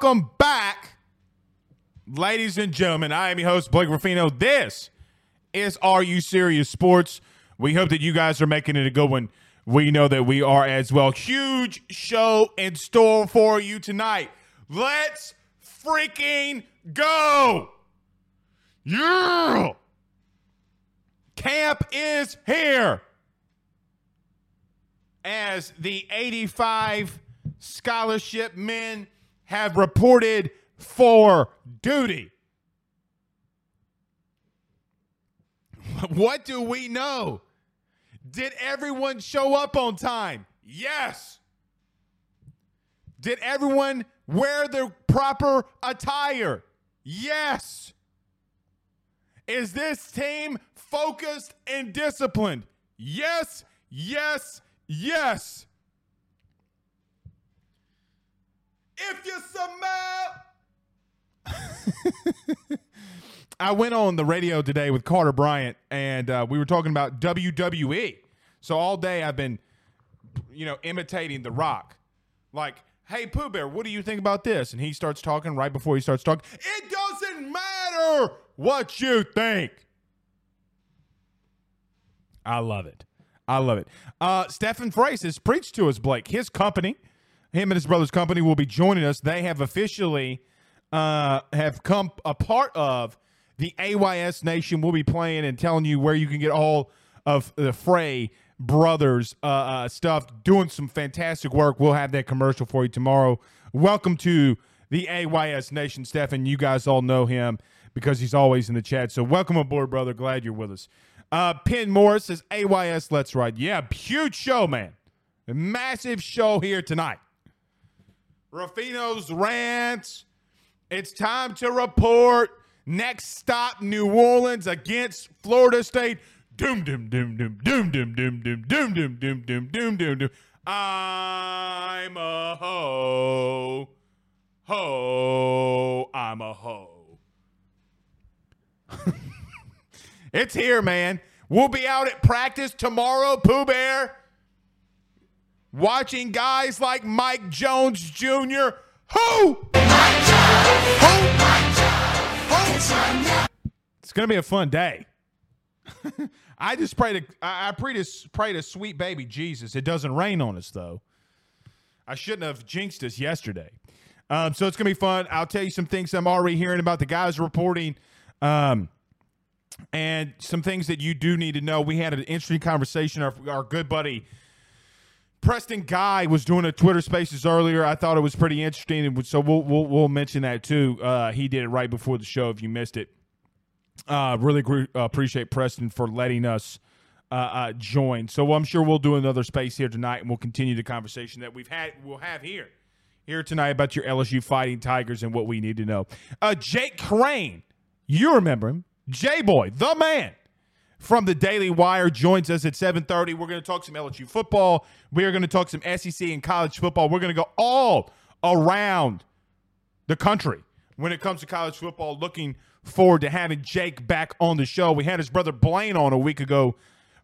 Welcome back, ladies and gentlemen. I am your host, Blake Ruffino. This is Are You Serious Sports. We hope that you guys are making it a good one. We know that we are as well. Huge show in store for you tonight. Let's freaking go. Yeah. Camp is here as the 85 scholarship men have reported for duty. What do we know? Did everyone show up on time? Yes. Did everyone wear the proper attire? Yes. Is this team focused and disciplined? Yes, yes, yes. If you smell. I went on the radio today with Carter Bryant, and uh, we were talking about WWE. So all day I've been, you know, imitating The Rock. Like, hey, Pooh Bear, what do you think about this? And he starts talking right before he starts talking. It doesn't matter what you think. I love it. I love it. Uh, Stephen Frace has preached to us, Blake. His company, him and his brother's company, will be joining us. They have officially uh, have come a part of the AYS Nation. We'll be playing and telling you where you can get all of the Frey brothers uh, uh, stuff. Doing some fantastic work. We'll have that commercial for you tomorrow. Welcome to the AYS Nation, Stefan. You guys all know him because he's always in the chat. So welcome aboard, brother. Glad you're with us. Uh, Penn Morris says AYS Let's Ride. Yeah, huge show, man. A massive show here tonight. Ruffino's rants. It's time to report. Next stop, New Orleans against Florida State. Doom, doom, doom, doom, doom, doom, doom, doom, doom, doom, doom, doom, doom, doom, doom. I'm a hoe. Ho. I'm a hoe. it's here, man. We'll be out at practice tomorrow, Pooh Bear. Watching guys like Mike Jones Jr. Who? It's gonna be a fun day. I just pray to I, pray to pray to sweet baby Jesus. It doesn't rain on us though. I shouldn't have jinxed us yesterday. Um, so it's gonna be fun. I'll tell you some things I'm already hearing about the guys reporting, um, and some things that you do need to know. We had an interesting conversation. Our, our good buddy Preston Guy was doing a Twitter Spaces earlier. I thought it was pretty interesting, so we'll we'll, we'll mention that too. Uh, he did it right before the show. If you missed it, uh, really appreciate Preston for letting us uh, uh, join. So I'm sure we'll do another space here tonight, and we'll continue the conversation that we've had. We'll have here here tonight about your LSU Fighting Tigers and what we need to know. Uh, Jake Crane, you remember him, J Boy, the man from the Daily Wire joins us at 7:30. We're going to talk some LSU football. We are going to talk some SEC and college football. We're going to go all around the country when it comes to college football. Looking forward to having Jake back on the show. We had his brother Blaine on a week ago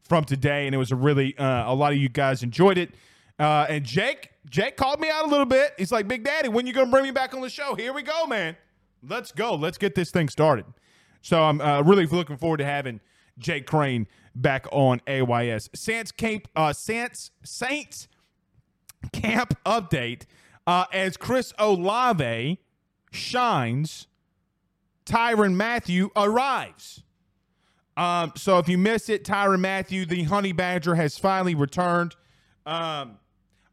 from today, and it was a really uh, a lot of you guys enjoyed it. Uh, and Jake, Jake called me out a little bit. He's like, "Big Daddy, when you going to bring me back on the show? Here we go, man. Let's go. Let's get this thing started." So I'm uh, really looking forward to having Jake Crane back on AYS. Saints camp, uh, Saints Saints camp update uh, as Chris Olave shines. Tyrann Mathieu arrives. Um, so if you missed it, Tyrann Mathieu, the Honey Badger, has finally returned. Um,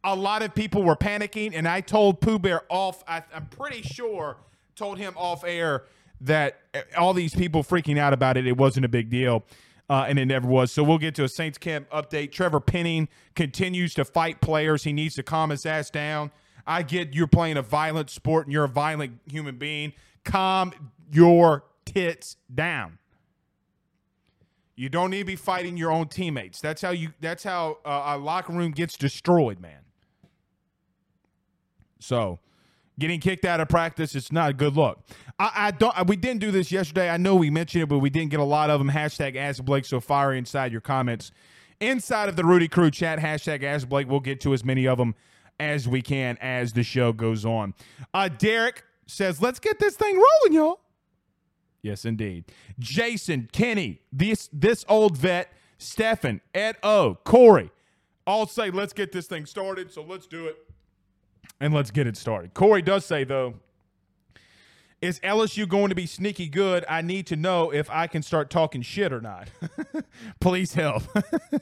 a lot of people were panicking, and I told Pooh Bear off. I, I'm pretty sure told him off air that all these people freaking out about it, it wasn't a big deal. Uh, and it never was. So we'll get to a Saints camp update. Trevor Penning continues to fight players. He needs to calm his ass down. I get you're playing a violent sport and you're a violent human being. Calm your tits down. You don't need to be fighting your own teammates. That's how you. That's how uh, a locker room gets destroyed, man. So Getting kicked out of practice, it's not a good look. I, I don't. We didn't do this yesterday. I know we mentioned it, but we didn't get a lot of them. Hashtag Ask Blake so fire inside your comments inside of the Rudy Crew chat. Hashtag Ask Blake. We'll get to as many of them as we can as the show goes on. Uh, Derek says, "Let's get this thing rolling, y'all." Yes, indeed. Jason, Kenny, this this old vet, Stefan, Ed O, Corey, all say, "Let's get this thing started." So let's do it and let's get it started. Corey does say, though, is LSU going to be sneaky good? I need to know if I can start talking shit or not. Please help.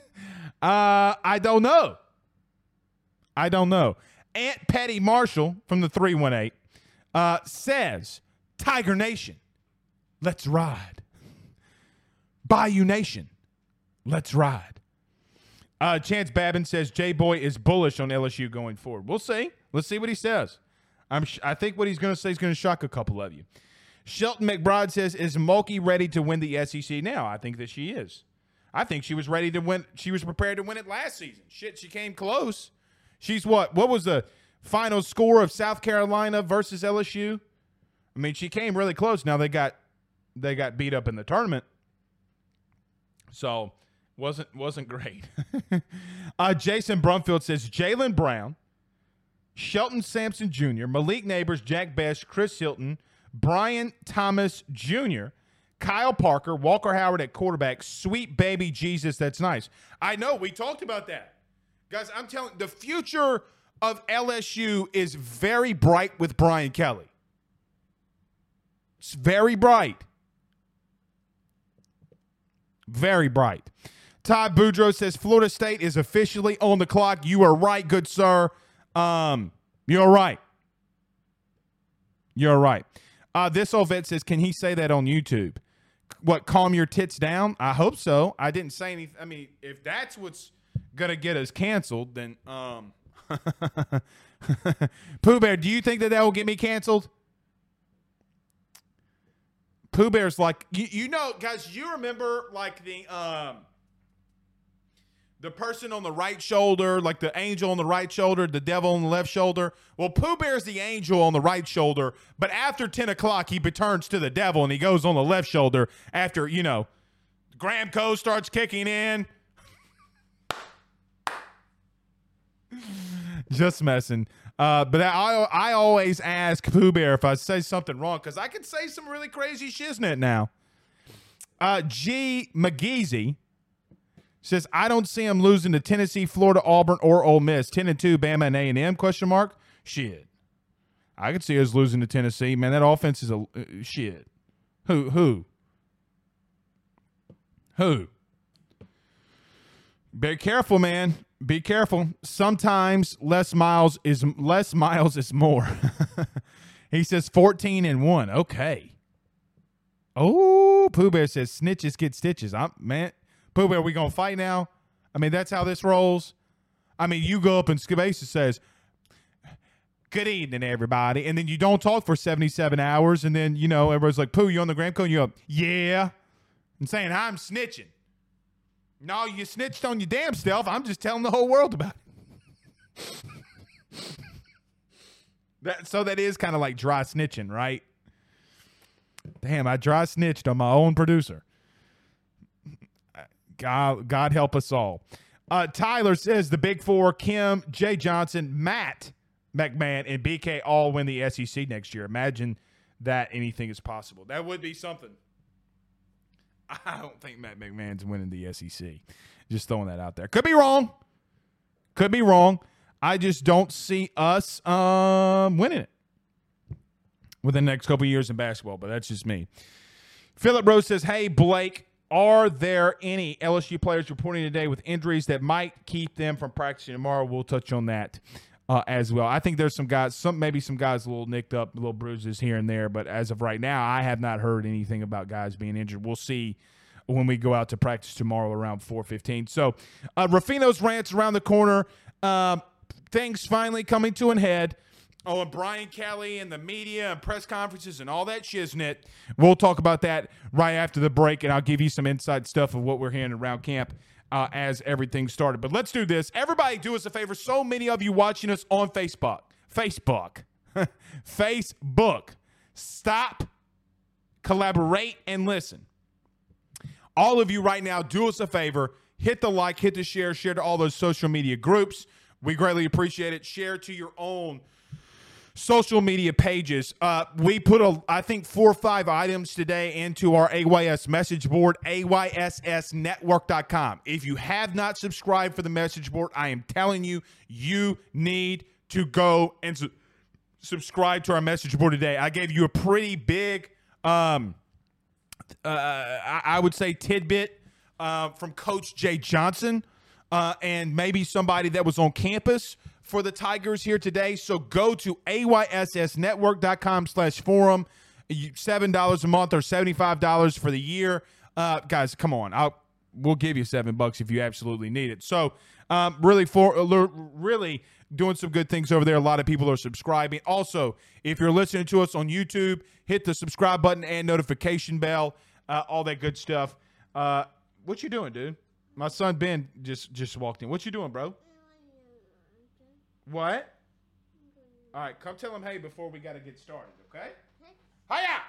uh, I don't know. I don't know. Aunt Petty Marshall from the 318 uh, says, Tiger Nation, let's ride. Bayou Nation, let's ride. Uh, Chance Babin says J Boy is bullish on LSU going forward. We'll see. Let's see what he says. I'm sh- I think what he's going to say is going to shock a couple of you. Shelton McBride says, "Is Mulkey ready to win the SEC now?" I think that she is. I think she was ready to win. She was prepared to win it last season. Shit, she came close. She's what? What was the final score of South Carolina versus LSU? I mean, she came really close. Now they got they got beat up in the tournament. So wasn't wasn't great. uh, Jason Brumfield says Jalen Brown Shelton Sampson Jr., Malik Neighbors, Jack Bech, Chris Hilton, Brian Thomas Jr., Kyle Parker, Walker Howard at quarterback, sweet baby Jesus. That's nice. I know we talked about that. Guys, I'm telling the future of LSU is very bright with Brian Kelly. It's very bright. Very bright. Todd Boudreaux says Florida State is officially on the clock. You are right, good sir. Um, you're right. You're right. Uh, this old vet says, can he say that on YouTube? What, calm your tits down? I hope so. I didn't say anything. I mean, if that's what's going to get us canceled, then um, Pooh Bear, do you think that that will get me canceled? Pooh Bear's like you, you know, guys. You remember like the um the person on the right shoulder, like the angel on the right shoulder, the devil on the left shoulder. Well, Pooh Bear's the angel on the right shoulder, but after ten o'clock, he returns to the devil and he goes on the left shoulder. After you know, Gramco starts kicking in. Just messing. Uh, but I I always ask Pooh Bear if I say something wrong because I can say some really crazy shiznit now. Uh, G McGeezy says I don't see him losing to Tennessee, Florida, Auburn, or Ole Miss. Ten and two, Bama and A and M? Question mark. Shit, I could see us losing to Tennessee. Man, that offense is a uh, shit. Who who who? Be careful, man be careful. Sometimes less miles is less miles is more. he says 14 and 1. Okay. Oh, Pooh Bear says snitches get stitches. I'm man. Pooh are we gonna fight now? I mean, that's how this rolls. I mean, you go up and Skibasa says, Good evening, everybody. And then you don't talk for 77 hours, and then you know, everybody's like, Pooh, you on the Gramco? And you go, Yeah. And saying I'm snitching. No, you snitched on your damn self. I'm just telling the whole world about it. that so that is kind of like dry snitching, right? Damn, I dry snitched on my own producer. God, God help us all. Uh, Tyler says the big four: Kim, Jay Johnson, Matt McMahon, and BK all win the SEC next year. Imagine that anything is possible. That would be something. I don't think Matt McMahon's winning the SEC. Just throwing that out there. Could be wrong. Could be wrong. I just don't see us um, winning it within the next couple years in basketball, but that's just me. Philip Rose says, Hey, Blake, are there any LSU players reporting today with injuries that might keep them from practicing tomorrow? We'll touch on that uh, as well. I think there's some guys, some maybe some guys a little nicked up, little bruises here and there, but as of right now, I have not heard anything about guys being injured. We'll see when we go out to practice tomorrow around 4:15. So, uh, Ruffino's rants around the corner. Um, things finally coming to an head. Oh, and Brian Kelly and the media and press conferences and all that shiznit. We'll talk about that right after the break, and I'll give you some inside stuff of what we're hearing around camp uh, as everything started. But let's do this. Everybody, do us a favor. So many of you watching us on Facebook. Facebook. Facebook. Stop, collaborate, and listen. All of you right now, do us a favor. Hit the like, hit the share, share to all those social media groups. We greatly appreciate it. Share to your own social media pages. Uh, we put a, I think four or five items today into our AYS message board, AYSSnetwork.com. If you have not subscribed for the message board, I am telling you, you need to go and su- subscribe to our message board today. I gave you a pretty big, um, uh, I, I would say tidbit uh, from Coach Jay Johnson. Uh, and maybe somebody that was on campus for the Tigers here today. So go to ayssnetwork.com slash forum. $7 a month or $75 for the year. Uh, guys, come on. I'll, we'll give you seven bucks if you absolutely need it. So um, really for uh, really doing some good things over there. A lot of people are subscribing. Also, if you're listening to us on YouTube, hit the subscribe button and notification bell, uh, all that good stuff. Uh, what you doing, dude? My son Ben just just walked in. What you doing, bro? What? All right, come tell him hey before we got to get started, okay? Hey. Hiya!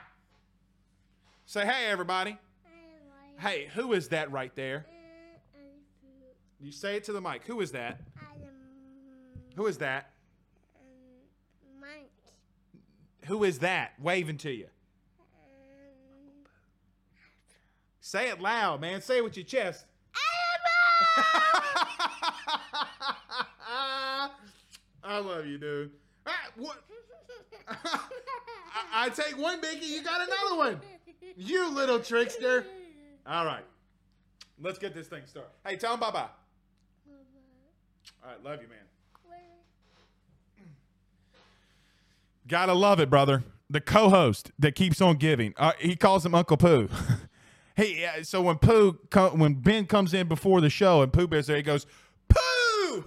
Say hey, everybody. Hey, who is that right there? You say it to the mic. Who is that? Who is that? Mike. Who is that waving to you? Say it loud, man. Say it with your chest. I love you, dude. Ah, what? I, I take one biggie, you got another one. You little trickster. All right. Let's get this thing started. Hey, tell him bye bye. All right, love you, man. Gotta love it, brother. The co-host that keeps on giving. Uh, he calls him Uncle Pooh. hey, uh, so when Pooh, com- when Ben comes in before the show and Pooh Bear's there, he goes, Pooh.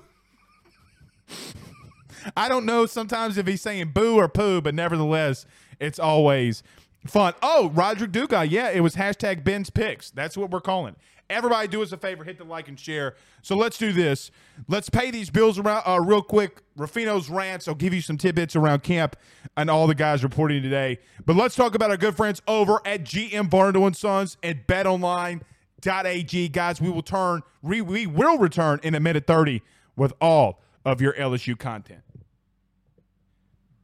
I don't know sometimes if he's saying boo or poo, but nevertheless, it's always fun. Oh, Roderick Dugai. Yeah, it was hashtag Ben's picks. That's what we're calling. Everybody, do us a favor, hit the like and share. So let's do this. Let's pay these bills around uh, real quick. Ruffino's rants. I'll give you some tidbits around camp and all the guys reporting today. But let's talk about our good friends over at GM Barnado and Sons and BetOnline.ag. Guys, we will turn. We, we will return in a minute thirty with all of your LSU content.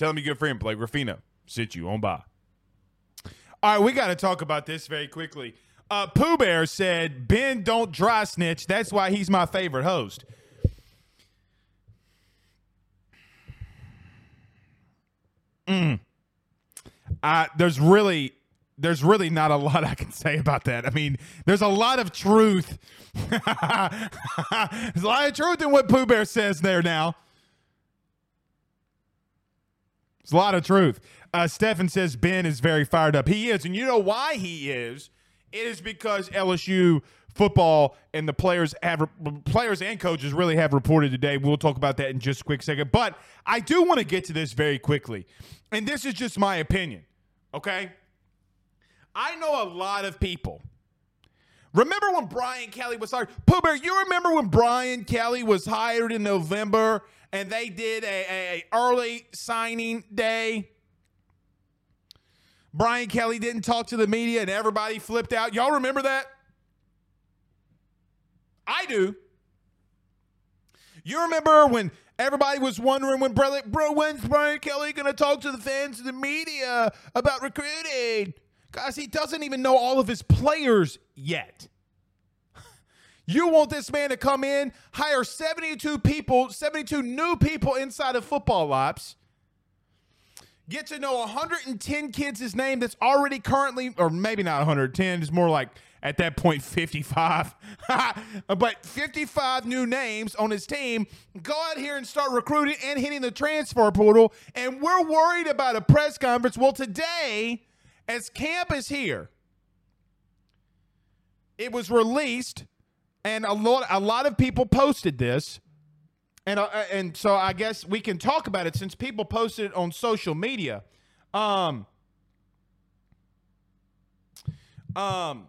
Tell them your good friend Blake Ruffino sit you on by. All right, we got to talk about this very quickly. Uh, Pooh Bear said, Ben don't dry snitch. That's why he's my favorite host. Mm. There's really there's really not a lot I can say about that. I mean, there's a lot of truth. there's a lot of truth in what Pooh Bear says there now. There's a lot of truth. Uh, Stefan says Ben is very fired up. He is. And you know why he is? It is because LSU football and the players have players and coaches really have reported today. We'll talk about that in just a quick second. But I do want to get to this very quickly. And this is just my opinion. Okay? I know a lot of people. Remember when Brian Kelly was hired? Pooh Bear, you remember when Brian Kelly was hired in November and they did a, a, early signing day? Brian Kelly didn't talk to the media and everybody flipped out. Y'all remember that? I do. You remember when everybody was wondering when bro, bro when's Brian Kelly going to talk to the fans and the media about recruiting? Guys, he doesn't even know all of his players yet. You want this man to come in, hire 72 people, 72 new people inside of football ops, get to know 110 kids' his name that's already currently, or maybe not 110, it's more like at that point 55, but 55 new names on his team. Go out here and start recruiting and hitting the transfer portal. And we're worried about a press conference. Well, today, as camp is here, it was released, and a lot a lot of people posted this, and uh, and so I guess we can talk about it since people posted it on social media. Um, um,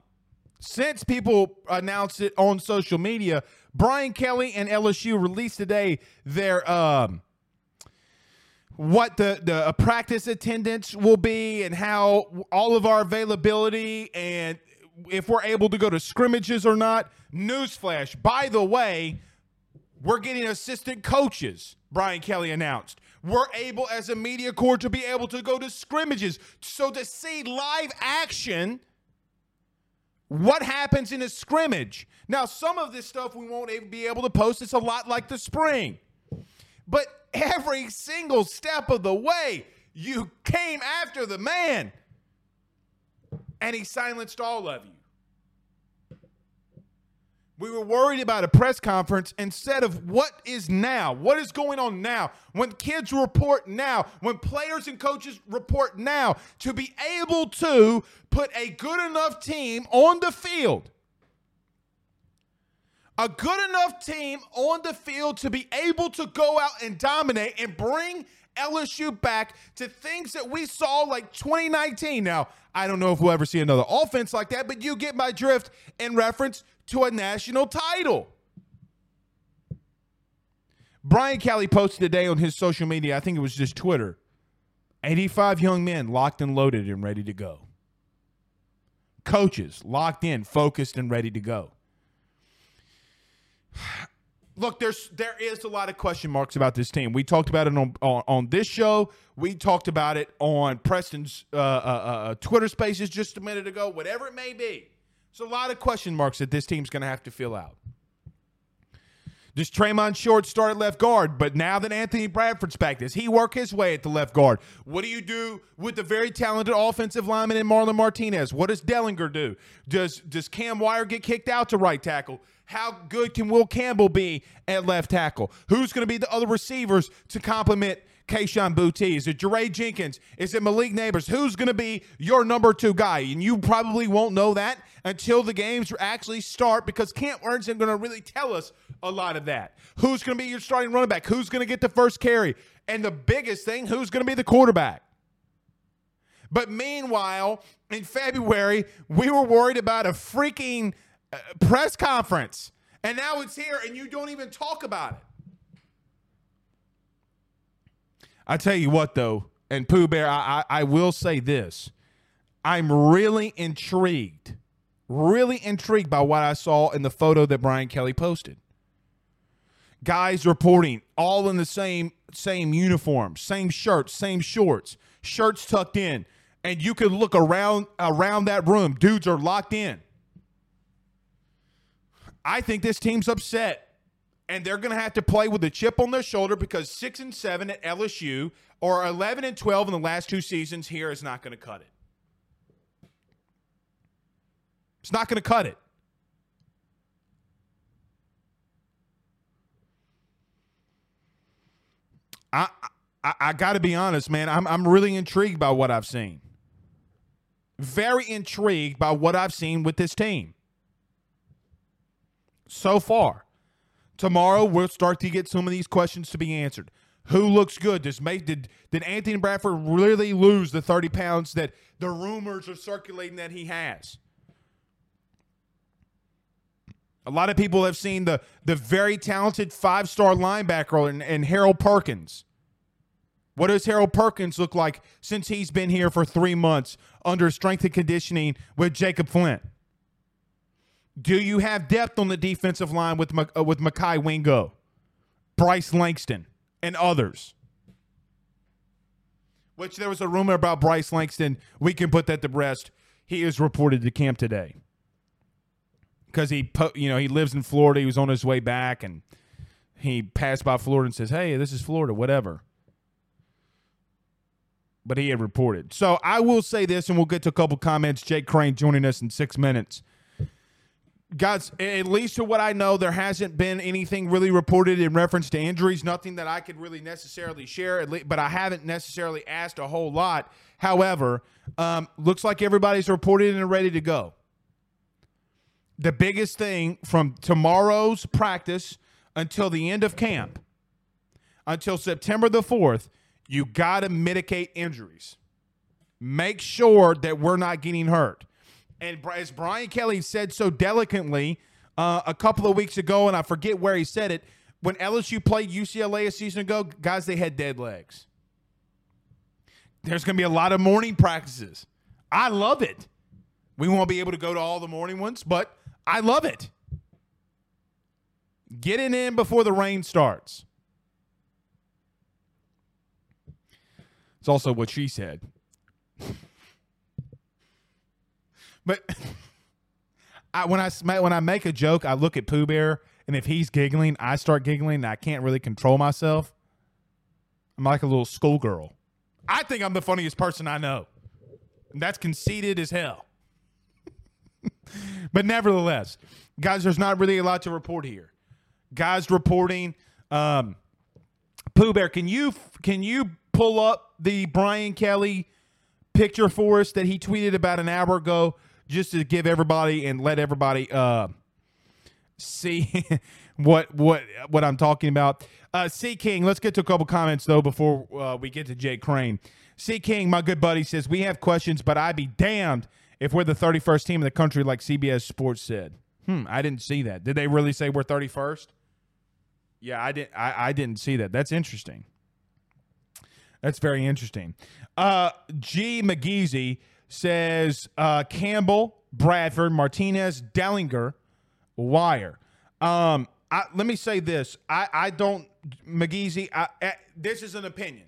since people announced it on social media, Brian Kelly and LSU released today their um what the the uh, practice attendance will be and how all of our availability and if we're able to go to scrimmages or not. Newsflash, by the way, we're getting assistant coaches, Brian Kelly announced. We're able, as a media corps, to be able to go to scrimmages. So to see live action, what happens in a scrimmage. Now, some of this stuff we won't be able to post. It's a lot like the spring. But every single step of the way, you came after the man. And he silenced all of you. We were worried about a press conference instead of what is now, what is going on now, when kids report now, when players and coaches report now, to be able to put a good enough team on the field. A good enough team on the field to be able to go out and dominate and bring LSU back to things that we saw like 2019. Now, I don't know if we'll ever see another offense like that, but you get my drift in reference to a national title. Brian Kelly posted today on his social media, I think it was just Twitter 85 young men locked and loaded and ready to go. Coaches locked in, focused, and ready to go. Look, there's there is a lot of question marks about this team. We talked about it on on, on this show. We talked about it on Preston's uh, uh, uh, Twitter Spaces just a minute ago. Whatever it may be, there's a lot of question marks that this team's going to have to fill out. Does Tre'Mon Short start at left guard? But now that Anthony Bradford's back, does he work his way at the left guard? What do you do with the very talented offensive lineman in Marlon Martinez? What does Dellinger do? Does does Cam Wire get kicked out to right tackle? How good can Will Campbell be at left tackle? Who's going to be the other receivers to complement Kayshon Boutte? Is it Jaray Jenkins? Is it Malik Neighbors? Who's going to be your number two guy? And you probably won't know that until the games actually start because Camp Warren's going to really tell us a lot of that. Who's going to be your starting running back? Who's going to get the first carry? And the biggest thing, who's going to be the quarterback? But meanwhile, in February, we were worried about a freaking uh, press conference. And now it's here and you don't even talk about it. I tell you what, though, and Pooh Bear, I, I, I will say this. I'm really intrigued, really intrigued by what I saw in the photo that Brian Kelly posted. Guys reporting all in the same same uniform, same shirts, same shorts, shirts tucked in, and you could look around around that room. Dudes are locked in. I think this team's upset. And they're going to have to play with a chip on their shoulder because six and seven at LSU or 11 and 12 in the last two seasons here is not going to cut it. It's not going to cut it. I I, I got to be honest, man. I'm I'm really intrigued by what I've seen. Very intrigued by what I've seen with this team so far. Tomorrow we'll start to get some of these questions to be answered. Who looks good? Does make did did Anthony Bradford really lose the 30 pounds that the rumors are circulating that he has? A lot of people have seen the the very talented five star linebacker and, and Harold Perkins. What does Harold Perkins look like since he's been here for three months under strength and conditioning with Jacob Flint? Do you have depth on the defensive line with uh, with Mekhi Wingo, Bryce Langston, and others? Which there was a rumor about Bryce Langston. We can put that to rest. He is reported to camp today because he, you know, he lives in Florida. He was on his way back, and he passed by Florida and says, "Hey, this is Florida, whatever." But he had reported. So I will say this, and we'll get to a couple comments. Jake Crane joining us in six minutes guys, at least to what I know, there hasn't been anything really reported in reference to injuries. Nothing that I could really necessarily share, least, but I haven't necessarily asked a whole lot. However, um, looks like everybody's reported and ready to go. The biggest thing from tomorrow's practice until the end of camp, until September the 4th, you got to mitigate injuries. Make sure that we're not getting hurt. And as Brian Kelly said so delicately uh, a couple of weeks ago, and I forget where he said it, when LSU played UCLA a season ago, guys, they had dead legs. There's going to be a lot of morning practices. I love it. We won't be able to go to all the morning ones, but I love it. Getting in before the rain starts. It's also what she said. But I, when I when I make a joke, I look at Pooh Bear, and if he's giggling, I start giggling. And I can't really control myself. I'm like a little schoolgirl. I think I'm the funniest person I know. And that's conceited as hell. but nevertheless, guys, there's not really a lot to report here. Guys reporting. Um, Pooh Bear, can you can you pull up the Brian Kelly picture for us that he tweeted about an hour ago, just to give everybody and let everybody uh, see what what what I'm talking about. Uh, C King, let's get to a couple comments though before uh, we get to Jake Crane. C King, my good buddy, says we have questions, but I'd be damned if we're the 31st team in the country, like CBS Sports said. Hmm, I didn't see that. Did they really say we're 31st? Yeah, I didn't. I, I didn't see that. That's interesting. That's very interesting. Uh, G. McGeezy says uh, Campbell, Bradford, Martinez, Dellinger, Wire. Um, I, let me say this. I, I don't, McGeezy, I, I, this is an opinion.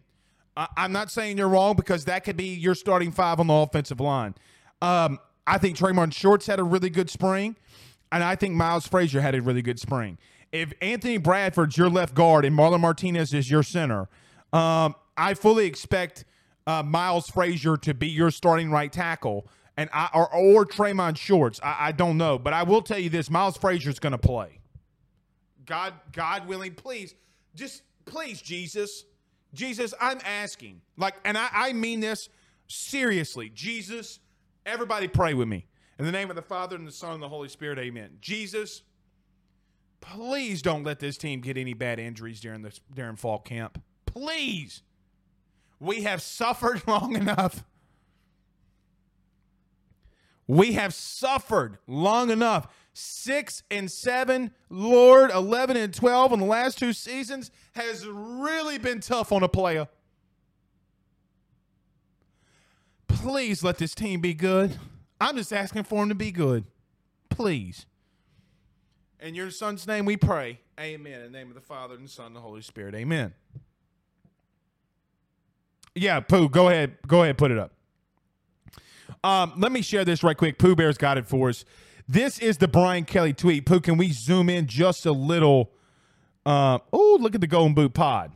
I, I'm not saying you're wrong because that could be your starting five on the offensive line. Um, I think Traymon Shorts had a really good spring, and I think Miles Frazier had a really good spring. If Anthony Bradford's your left guard and Marlon Martinez is your center, um, I fully expect uh, Miles Frazier to be your starting right tackle, and I or, or Traymon Shorts. I, I don't know, but I will tell you this: Miles Frazier's going to play. God, God willing, please, just please, Jesus, Jesus, I'm asking, like, and I, I mean this seriously, Jesus. Everybody, pray with me in the name of the Father and the Son and the Holy Spirit. Amen. Jesus, please don't let this team get any bad injuries during this during fall camp. Please. We have suffered long enough. We have suffered long enough. Six and seven, Lord, 11 and 12 in the last two seasons has really been tough on a player. Please let this team be good. I'm just asking for them to be good. Please. In your son's name we pray. Amen. In the name of the Father and the Son and the Holy Spirit. Amen. Yeah, Pooh, go ahead. Go ahead, put it up. Um, let me share this right quick. Pooh Bear's got it for us. This is the Brian Kelly tweet. Pooh, can we zoom in just a little? Uh, oh, look at the Golden Boot Pod.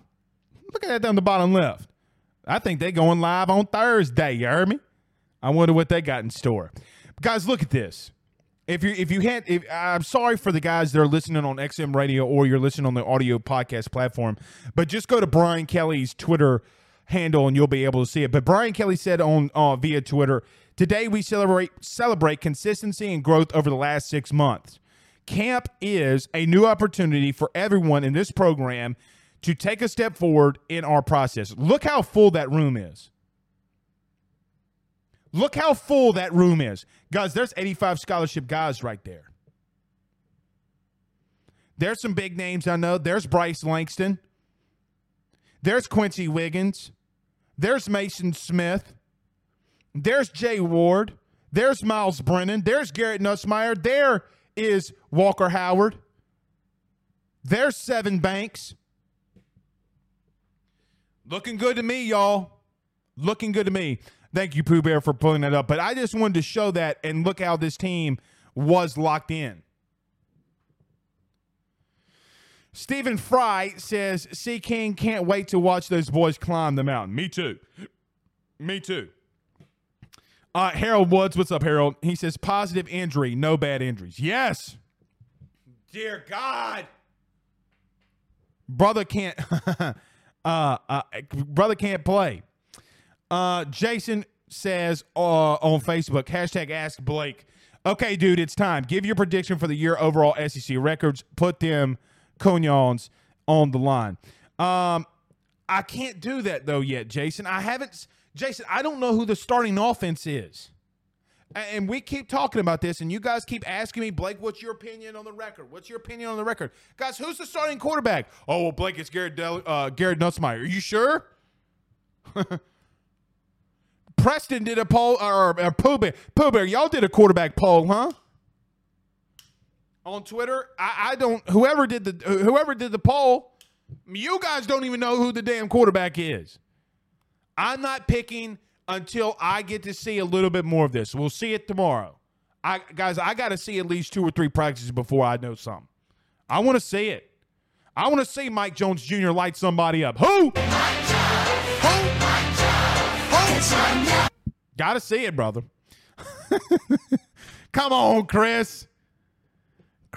Look at that down the bottom left. I think they're going live on Thursday. You heard me? I wonder what they got in store. Guys, look at this. If you if you had, if, I'm sorry for the guys that are listening on XM Radio or you're listening on the audio podcast platform, but just go to Brian Kelly's Twitter handle and you'll be able to see it. But Brian Kelly said on uh, via Twitter, today we celebrate celebrate consistency and growth over the last six months. Camp is a new opportunity for everyone in this program to take a step forward in our process. Look how full that room is. Look how full that room is. Guys, there's 85 scholarship guys right there. There's some big names I know. There's Bryce Langston. There's Quency Wiggins. There's Mason Smith. There's Jay Ward. There's Myles Brennan. There's Garrett Nussmeier. There is Walker Howard. There's Sevyn Banks. Looking good to me, y'all. Looking good to me. Thank you, Pooh Bear, for pulling that up. But I just wanted to show that and look how this team was locked in. Stephen Fry says, C King can't wait to watch those boys climb the mountain. Me too. Me too. Uh, Harold Woods, what's up, Harold? He says, positive injury, no bad injuries. Yes. Dear God. Brother can't uh, uh, brother can't play. Uh, Jason says uh, on Facebook, hashtag ask Blake. Okay, dude, it's time. Give your prediction for the year overall SEC records. Put them cognons on the line. Um, I can't do that though yet, Jason. I haven't. Jason, I don't know who the starting offense is. And we keep talking about this, and you guys keep asking me, Blake, what's your opinion on the record? What's your opinion on the record? Guys, who's the starting quarterback? Oh, well, Blake, it's Garrett, Del- uh, Garrett Nussmeier. Are you sure? Preston did a poll, or, or Pooh Bear. Pooh Bear, y'all did a quarterback poll, huh? On Twitter, I, I don't. Whoever did the whoever did the poll, you guys don't even know who the damn quarterback is. I'm not picking until I get to see a little bit more of this. We'll see it tomorrow. I guys, I got to see at least two or three practices before I know something. I want to see it. I want to see Mike Jones Jr. light somebody up. Who? Who? Got to see it, brother. Come on, Chris.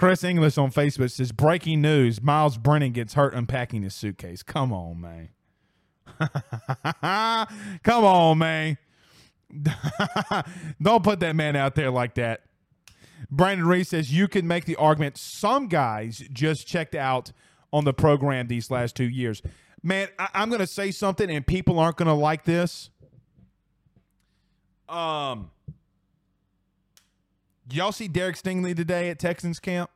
Chris English on Facebook says breaking news: Myles Brennan gets hurt unpacking his suitcase. Come on, man. Come on, man. Don't put that man out there like that. Brandon Reese says you can make the argument some guys just checked out on the program these last two years. Man, I- I'm going to say something, and people aren't going to like this. Um, y'all see Derek Stingley today at Texans camp?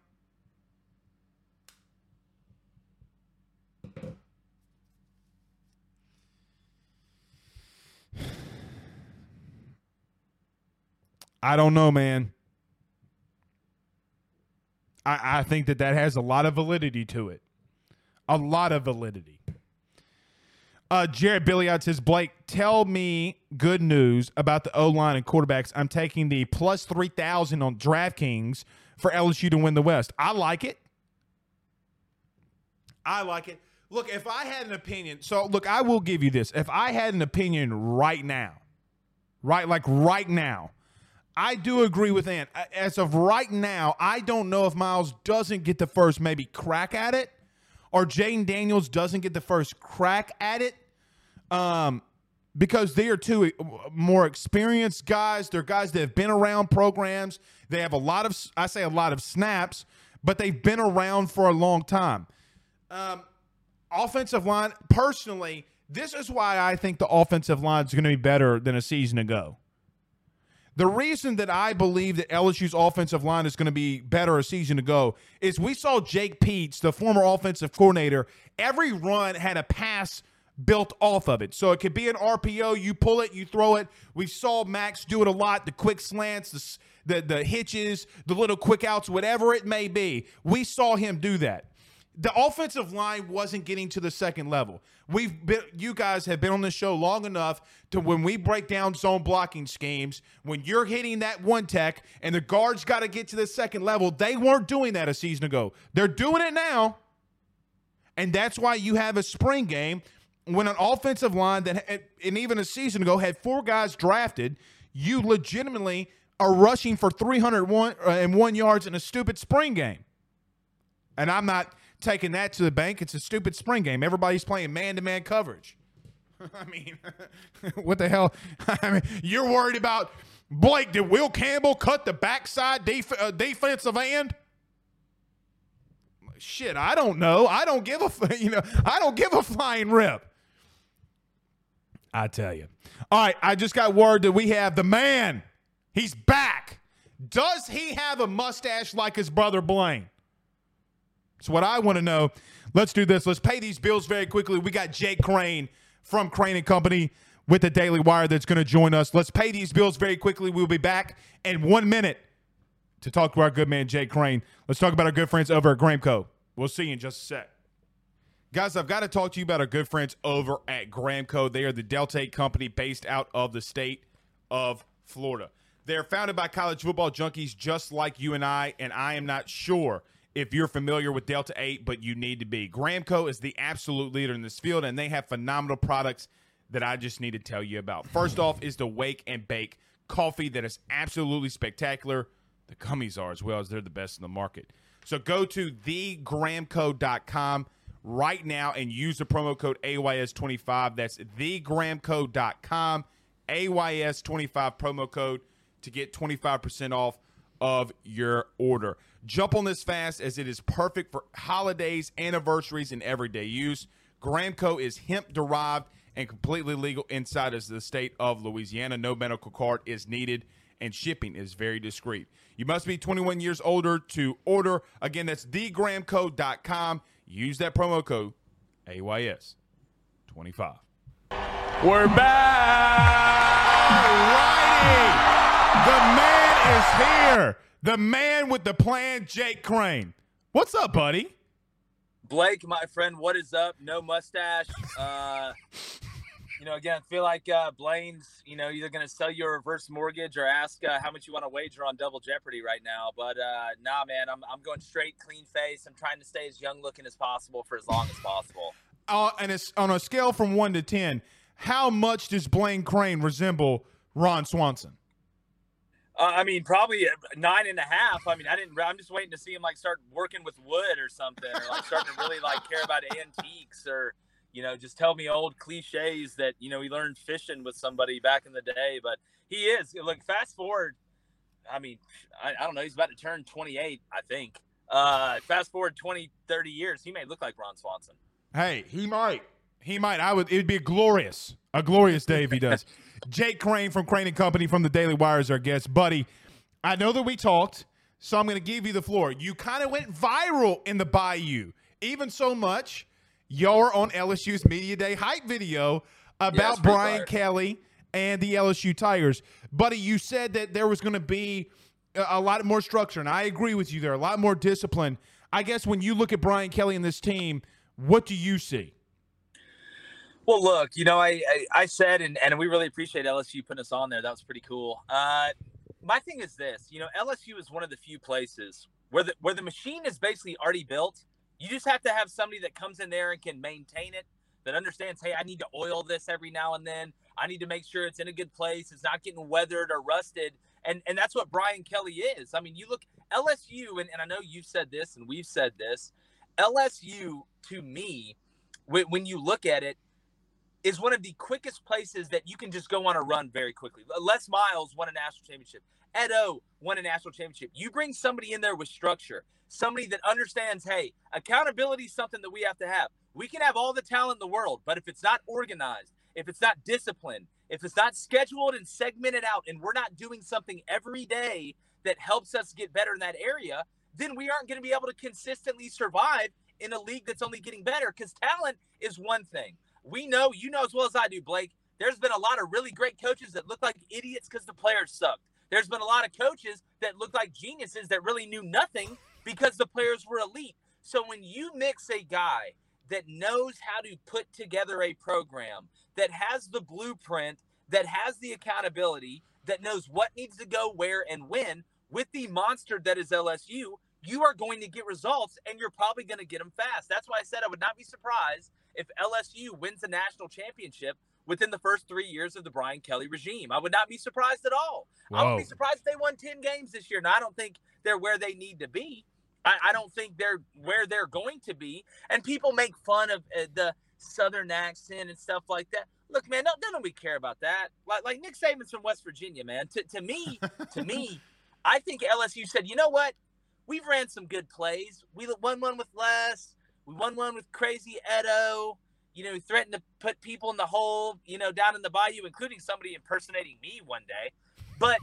I don't know, man. I, I think that that has a lot of validity to it. A lot of validity. Uh, Jared Billiard says, Blake, tell me good news about the O line and quarterbacks. I'm taking the plus 3,000 on DraftKings for LSU to win the West. I like it. I like it. Look, if I had an opinion, so look, I will give you this. If I had an opinion right now, right, like right now, I do agree with Ant. As of right now, I don't know if Myles doesn't get the first maybe crack at it, or Jayden Daniels doesn't get the first crack at it, um, because they are two more experienced guys. They're guys that have been around programs. They have a lot of, I say, a lot of snaps, but they've been around for a long time. Um, offensive line, personally, this is why I think the offensive line is going to be better than a season ago. The reason that I believe that LSU's offensive line is going to be better a season ago is we saw Jake Peetz, the former offensive coordinator, every run had a pass built off of it. So it could be an RPO, you pull it, you throw it. We saw Max do it a lot, the quick slants, the, the, the hitches, the little quick outs, whatever it may be. We saw him do that the offensive line wasn't getting to the second level. We've been, you guys have been on the show long enough to when we break down zone blocking schemes, when you're hitting that one tech and the guards got to get to the second level, they weren't doing that a season ago. They're doing it now. And that's why you have a spring game when an offensive line that, and even a season ago, had four guys drafted, you legitimately are rushing for 301 uh, and one yards in a stupid spring game. And I'm not taking that to the bank. It's a stupid spring game. Everybody's playing man to man coverage. I mean, what the hell? I mean, you're worried about Blake. Did Will Campbell cut the backside def- uh, defensive end? Shit, I don't know. I don't give a you know. I don't give a flying rip. I tell you. All right, I just got word that we have the man. He's back. Does he have a mustache like his brother Blaine? It's what I want to know. Let's do this. Let's pay these bills very quickly. We got Jake Crain from Crain and Company with the Daily Wire that's going to join us. Let's pay these bills very quickly. We'll be back in one minute to talk to our good man Jake Crain. Let's talk about our good friends over at Gramco. We'll see you in just a sec. Guys, I've got to talk to you about our good friends over at Gramco. They are the Delta 8 company based out of the state of Florida. They're founded by college football junkies just like you and I, and I am not sure – if you're familiar with Delta 8, but you need to be. Gramco is the absolute leader in this field, and they have phenomenal products that I just need to tell you about. First off is the Wake and Bake coffee that is absolutely spectacular. The gummies are as well as they're the best in the market. So go to thegramco.com right now and use the promo code AYS25. That's thegramco.com, AYS25 promo code to get 25% off of your order. Jump on this fast as it is perfect for holidays, anniversaries, and everyday use. Gramco is hemp derived and completely legal inside of the state of Louisiana. No medical card is needed, and shipping is very discreet. You must be 21 years older to order. Again, that's thegramco.com. Use that promo code AYS25. We're back! Righty! The man is here. The man with the plan, Jake Crain. What's up, buddy? Blake, my friend, what is up? No mustache. Uh, you know, again, I feel like uh, Blaine's, you know, either going to sell you a reverse mortgage or ask uh, how much you want to wager on Double Jeopardy right now. But uh, nah, man, I'm, I'm going straight, clean face. I'm trying to stay as young looking as possible for as long as possible. Uh, and it's on a scale from one to 10, how much does Blaine Crain resemble Ron Swanson? Uh, I mean, probably nine and a half. I mean, I didn't. I'm just waiting to see him like start working with wood or something, or like starting to really like care about antiques, or you know, just tell me old cliches that you know he learned fishing with somebody back in the day. But he is. Look, fast forward. I mean, I, I don't know. He's about to turn 28, I think. Uh, fast forward 20, 30 years, he may look like Ron Swanson. Hey, he might. He might. I would. It'd be a glorious, a glorious day if he does. Jake Crain from Crain and Company from the Daily Wire is our guest, buddy. I know that we talked, so I'm going to give you the floor. You kind of went viral in the Bayou, even so much you're on LSU's media day hype video about Brian fire. Kelly and the LSU Tigers, buddy. You said that there was going to be a, a lot more structure, and I agree with you. There a lot more discipline. I guess when you look at Brian Kelly and this team, what do you see? Well, look, you know, I I, I said, and, and we really appreciate LSU putting us on there. That was pretty cool. Uh, my thing is this, you know, LSU is one of the few places where the where the machine is basically already built. You just have to have somebody that comes in there and can maintain it, that understands, hey, I need to oil this every now and then. I need to make sure it's in a good place. It's not getting weathered or rusted. And and that's what Brian Kelly is. I mean, you look LSU, and, and I know you've said this and we've said this. LSU, to me, when, when you look at it, is one of the quickest places that you can just go on a run very quickly. Les Miles won a national championship. Ed O won a national championship. You bring somebody in there with structure, somebody that understands, hey, accountability is something that we have to have. We can have all the talent in the world, but if it's not organized, if it's not disciplined, if it's not scheduled and segmented out, and we're not doing something every day that helps us get better in that area, then we aren't going to be able to consistently survive in a league that's only getting better because talent is one thing. We know, you know as well as I do, Blake, there's been a lot of really great coaches that look like idiots because the players sucked. There's been a lot of coaches that look like geniuses that really knew nothing because the players were elite. So when you mix a guy that knows how to put together a program, that has the blueprint, that has the accountability, that knows what needs to go where and when, with the monster that is LSU, you are going to get results and you're probably going to get them fast. That's why I said I would not be surprised if LSU wins a national championship within the first three years of the Brian Kelly regime. I would not be surprised at all. I would be surprised if they won 10 games this year. And I don't think they're where they need to be. I, I don't think they're where they're going to be. And people make fun of uh, the Southern accent and stuff like that. Look, man, don't, don't we care about that? Like, like Nick Saban's from West Virginia, man. To, to me, to me, I think LSU said, you know what? We've ran some good plays. We won one with Les. We won one with Crazy Edo. You know, he threatened to put people in the hole, you know, down in the bayou, including somebody impersonating me one day. But,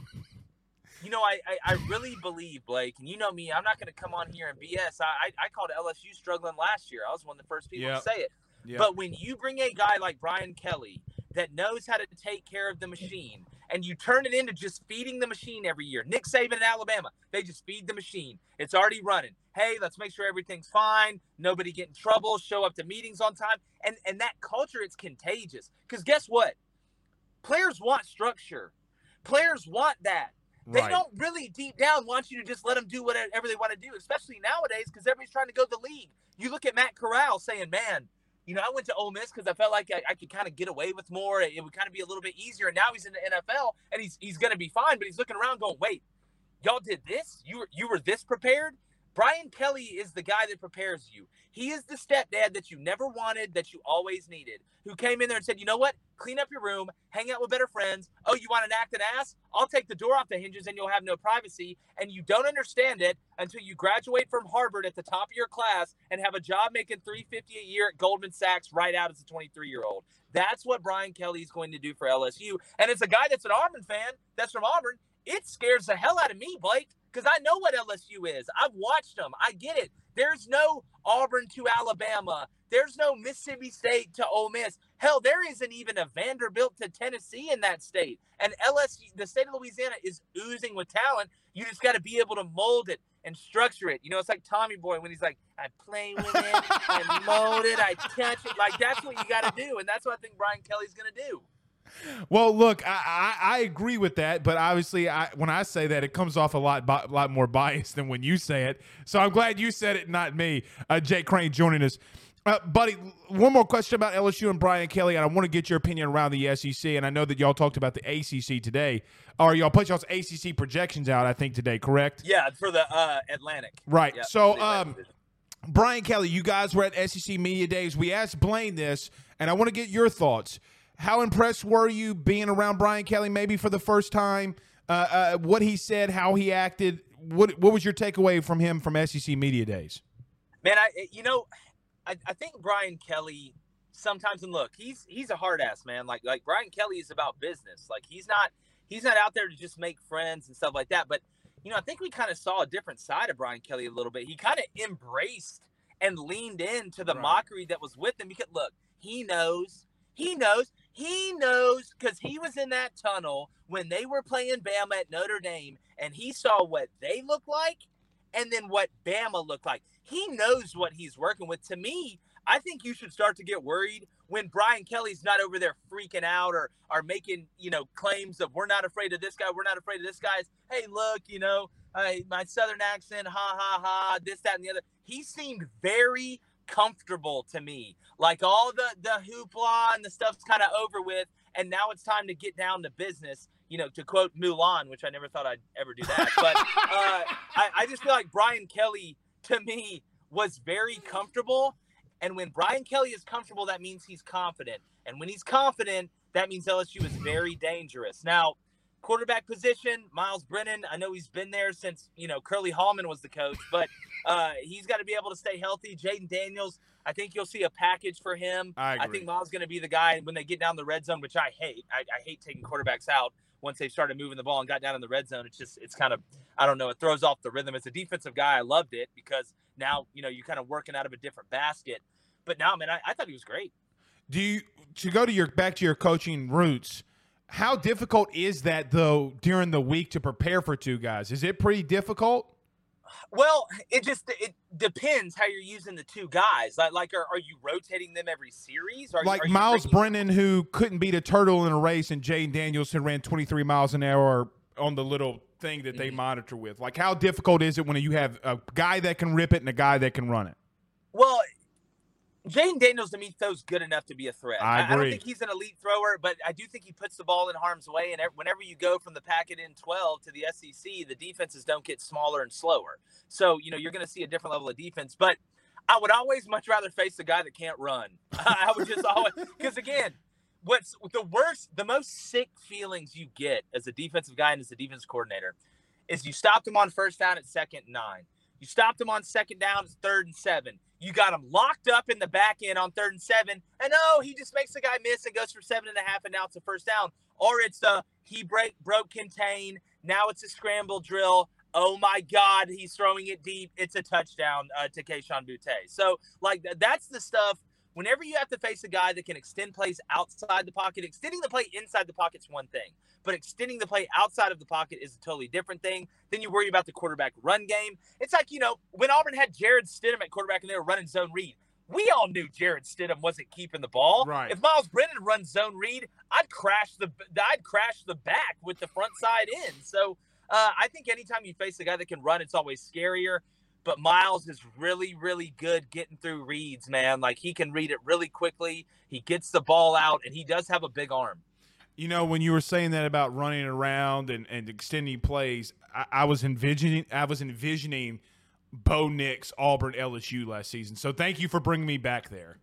you know, I, I, I really believe, Blake, and you know me, I'm not going to come on here and BS. I, I, I called LSU struggling last year. I was one of the first people Yep. to say it. Yeah. But when you bring a guy like Brian Kelly that knows how to take care of the machine and you turn it into just feeding the machine every year, Nick Saban in Alabama, they just feed the machine. It's already running. Hey, let's make sure everything's fine. Nobody get in trouble. Show up to meetings on time. And and that culture, it's contagious. Because guess what? Players want structure. Players want that. They Right. don't really deep down want you to just let them do whatever they want to do, especially nowadays because everybody's trying to go to the league. You look at Matt Corral saying, "Man, you know, I went to Ole Miss because I felt like I, I could kind of get away with more. It would kind of be a little bit easier. And now he's in the NFL and he's he's going to be fine. But he's looking around, going, "Wait, y'all did this? You were you were this prepared?" Brian Kelly is the guy that prepares you. He is the stepdad that you never wanted, that you always needed, who came in there and said, you know what? Clean up your room, hang out with better friends. Oh, you want an acting ass? I'll take the door off the hinges and you'll have no privacy. And you don't understand it until you graduate from Harvard at the top of your class and have a job making 350 a year at Goldman Sachs right out as a 23 year old. That's what Brian Kelly is going to do for LSU. And it's a guy that's an Auburn fan, that's from Auburn. It scares the hell out of me, Blake, because I know what LSU is. I've watched them. I get it. There's no Auburn to Alabama. There's no Mississippi State to Ole Miss. Hell, there isn't even a Vanderbilt to Tennessee in that state. And LSU, the state of Louisiana, is oozing with talent. You just got to be able to mold it and structure it. You know, it's like Tommy Boy when he's like, I play with it, I mold it, I touch it. Like that's what you got to do, and that's what I think Brian Kelly's going to do. Well, look, I, I, I agree with that, but obviously, I, when I say that, it comes off a lot bi- lot more biased than when you say it. So I'm glad you said it, not me. Uh, Jake Crain joining us. Uh, buddy, one more question about LSU and Brian Kelly, and I want to get your opinion around the SEC. And I know that y'all talked about the ACC today, or y'all put y'all's ACC projections out. I think today, correct? Yeah, for the uh, Atlantic. Right. Yeah, so, for the Atlantic um. Brian Kelly, you guys were at SEC Media Days. We asked Blaine this, and I want to get your thoughts. How impressed were you being around Brian Kelly, maybe for the first time? Uh, uh, what he said, how he acted. What What was your takeaway from him from SEC Media Days? man, I you know, I, I think Brian Kelly sometimes and look, he's he's a hard ass man. Like like Brian Kelly is about business. Like he's not he's not out there to just make friends and stuff like that. But you know, I think we kind of saw a different side of Brian Kelly a little bit. He kind of embraced and leaned into the Right. mockery that was with him because look, he knows, he knows, he knows because he was in that tunnel when they were playing Bama at Notre Dame and he saw what they looked like and then what Bama looked like. He knows what he's working with. To me, I think you should start to get worried when Brian Kelly's not over there freaking out or are making, you know, claims of we're not afraid of this guy, we're not afraid of this guy's. Hey, look, you know, my southern accent, ha ha ha, this, that, and the other. He seemed very comfortable to me. Like all the the hoopla and the stuff's kind of over with, and now it's time to get down to business. You know, to quote Mulan, which I never thought I'd ever do that, but uh, I, I just feel like Brian Kelly to me was very comfortable. And when Brian Kelly is comfortable, that means he's confident. And when he's confident, that means LSU is very dangerous. Now, quarterback position, Myles Brennan, I know he's been there since, you know, Curley Hallman was the coach, but uh, he's got to be able to stay healthy. Jayden Daniels, I think you'll see a package for him. I I think Myles is going to be the guy when they get down the red zone, which I hate. I, I hate taking quarterbacks out once they started moving the ball and got down in the red zone. It's just, it's kind of, I don't know, it throws off the rhythm. As a defensive guy, I loved it because now, you know, you're kind of working out of a different basket. But now, man, I, I thought he was great. Do you to go to your back to your coaching roots? How difficult is that though during the week to prepare for two guys? Is it pretty difficult? Well, it just it depends how you're using the two guys. Like, like are, are you rotating them every series? Are, like are Myles Brennan, who couldn't beat a turtle in a race, and Daniels, who ran 23 miles an hour on the little thing that they Mhm. monitor with. Like, how difficult is it when you have a guy that can rip it and a guy that can run it? Well, Jayden Daniels to me throws good enough to be a threat. I I, don't think he's an elite thrower, but I do think he puts the ball in harm's way. And whenever you go from the Pac-12 to the SEC, the defenses don't get smaller and slower. So, you know, you're going to see a different level of defense. But I would always much rather face the guy that can't run. I would just always, because again, what's the worst, the most sick feelings you get as a defensive guy and as a defense coordinator is you stopped him on first down at second nine. You stopped him on second down at third and seven. You got him locked up in the back end on third and seven. And oh, he just makes the guy miss and goes for seven and a half, and now it's a first down. Or it's the he break broke contain. Now it's a scramble drill. Oh my God, he's throwing it deep. It's a touchdown uh, to Kayshon Boutte. So like that's the stuff. Whenever you have to face a guy that can extend plays outside the pocket, extending the play inside the pocket's one thing, but extending the play outside of the pocket is a totally different thing. Then you worry about the quarterback run game. It's like, you know, when Auburn had Jarrett Stidham at quarterback and they were running zone read, we all knew Jarrett Stidham wasn't keeping the ball. Right. If Myles Brennan runs zone read, I'd crash the I'd crash the back with the front side in. So uh, I think anytime you face a guy that can run, it's always scarier. But Myles is really, really good getting through reads, man. Like he can read it really quickly. He gets the ball out, and he does have a big arm. You know, when you were saying that about running around and, and extending plays, I, I was envisioning I was envisioning Bo Nix, Auburn, LSU last season. So thank you for bringing me back there.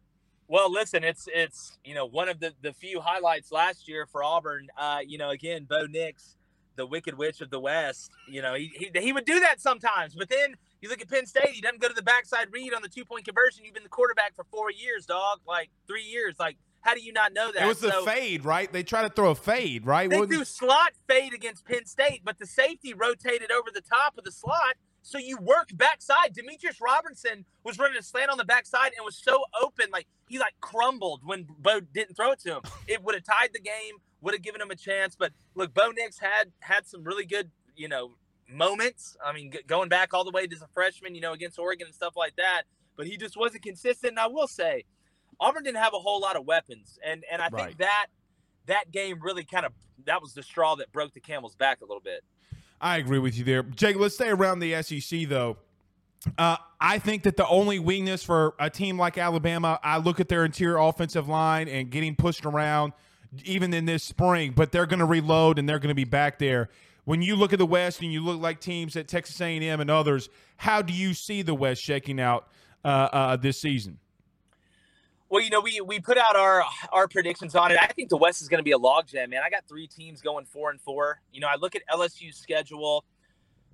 Well, listen, it's it's you know one of the the few highlights last year for Auburn. Uh, you know, again, Bo Nix, the Wicked Witch of the West. You know, he he, he would do that sometimes, but then you look at Penn State, he doesn't go to the backside read on the two point conversion. You've been the quarterback for four years, dog, like three years. Like, how do you not know that? It was the So- fade, right? They try to throw a fade, right? They do slot fade against Penn State, but the safety rotated over the top of the slot. So you work backside. Demetris Robertson was running a slant on the backside and was so open, like he like crumbled when Bo didn't throw it to him. It would have tied the game, would have given him a chance. But look, Bo Nix had had some really good, you know, moments. I mean, g- going back all the way to the freshman, you know, against Oregon and stuff like that. But he just wasn't consistent. And I will say, Auburn didn't have a whole lot of weapons, and and I think that that game really kind of that was the straw that broke the camel's back a little bit. I agree with you there. Jake, let's stay around the SEC though. Uh, I think that the only weakness for a team like Alabama, I look at their interior offensive line and getting pushed around, even in this spring. But they're going to reload and they're going to be back there. When you look at the West and you look like teams at Texas A&M and others, how do you see the West shaking out uh, uh, this season? Well, you know, we we put out our our predictions on it. I think the West is going to be a logjam, man. I got three teams going four and four. You know, I look at LSU's schedule.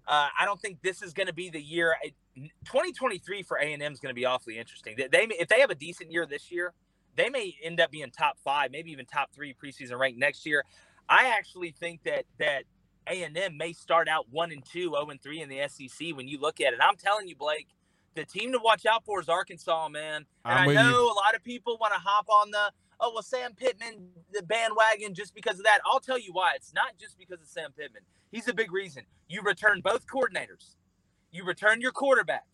Uh, I don't think this is going to be the year. 2023 for A and M is going to be awfully interesting. They, they if they have a decent year this year, they may end up being top five, maybe even top three preseason rank next year. I actually think that that A and M may start out one and two, zero oh and three in the SEC. When you look at it, I'm telling you, Blake, the team to watch out for is Arkansas, man. And I'm i know you. a lot of people want to hop on the oh well Sam Pittman the bandwagon just because of that. I'll tell you why. It's not just because of Sam Pittman. He's a big reason. You return both coordinators. You return your quarterback.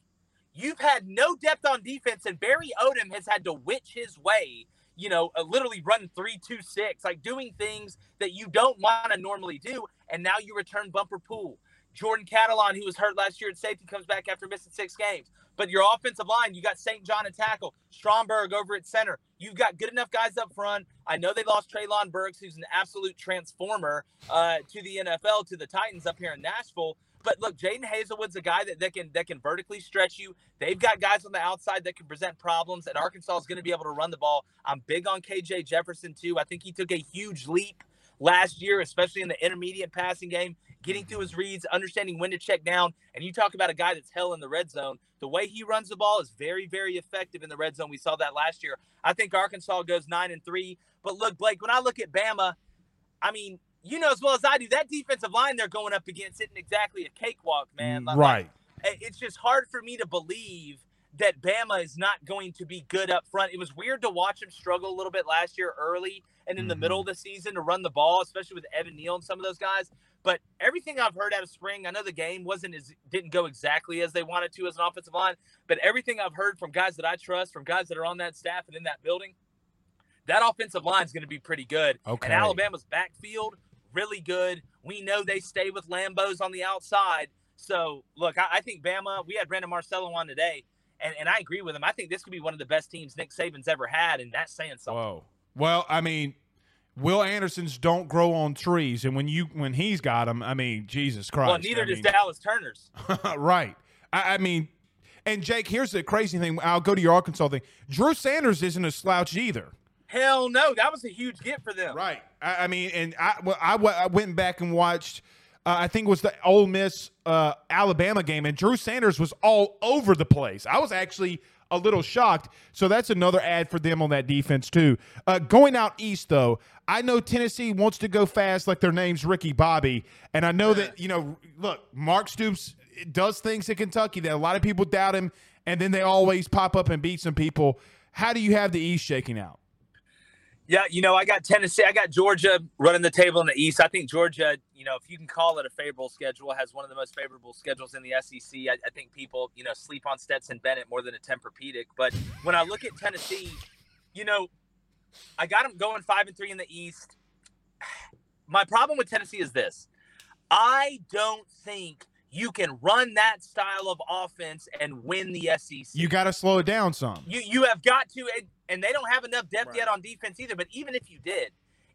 You've had no depth on defense, and Barry Odom has had to witch his way, you know, uh, literally run three, two, six, like doing things that you don't want to normally do. And now you return Bumper Pool. Jordan Catalon, who was hurt last year at safety, comes back after missing six games. But your offensive line, you got St. John at tackle, Stromberg over at center. You've got good enough guys up front. I know they lost Treylon Burks, who's an absolute transformer uh, to the NFL, to the Titans up here in Nashville. But look, Jadon Haselwood's a guy that, that can that can vertically stretch you. They've got guys on the outside that can present problems, and Arkansas is going to be able to run the ball. I'm big on KJ Jefferson too. I think he took a huge leap last year, especially in the intermediate passing game getting through his reads, understanding when to check down. And you talk about a guy that's hell in the red zone. The way he runs the ball is very, very effective in the red zone. We saw that last year. I think Arkansas goes nine and three. But look, Blake, when I look at Bama, I mean, you know as well as I do, that defensive line they're going up against isn't exactly a cakewalk, man. Like, right. It's just hard for me to believe that Bama is not going to be good up front. It was weird to watch him struggle a little bit last year early and in mm-hmm. the middle of the season to run the ball, especially with Evan Neal and some of those guys. But everything I've heard out of spring, I know the game wasn't as didn't go exactly as they wanted to as an offensive line, but everything I've heard from guys that I trust, from guys that are on that staff and in that building, that offensive line is going to be pretty good. Okay. And Alabama's backfield really good. We know they stay with Lambos on the outside. So look, I, I think Bama. We had Brandon Marcello on today, and, and I agree with him. I think this could be one of the best teams Nick Saban's ever had, and that's saying something. Whoa. Well, I mean, Will Anderson's don't grow on trees, and when you when he's got them, I mean, Jesus Christ. Well, neither I does mean, Dallas Turner's. right. I, I, mean, and Jake, here's the crazy thing. I'll go to your Arkansas thing. Drew Sanders isn't a slouch either. Hell no, that was a huge get for them. Right. I, I mean, and I, well, I, went back and watched. Uh, I think it was the Ole Miss uh, Alabama game, and Drew Sanders was all over the place. I was actually a little shocked. So that's another ad for them on that defense too. Uh, going out east though, I know Tennessee wants to go fast, like their name's Ricky Bobby, and I know that you know. Look, Mark Stoops does things in Kentucky that a lot of people doubt him, and then they always pop up and beat some people. How do you have the East shaking out? Yeah, you know, I got Tennessee, I got Georgia running the table in the East. I think Georgia, you know, if you can call it a favorable schedule, has one of the most favorable schedules in the SEC. I, I think people, you know, sleep on Stetson Bennett more than a Tempur-Pedic. But when I look at Tennessee, you know, I got them going five and three in the East. My problem with Tennessee is this: I don't think you can run that style of offense and win the SEC. You got to slow it down some. You you have got to, and, they don't have enough depth right. yet on defense either. But even if you did,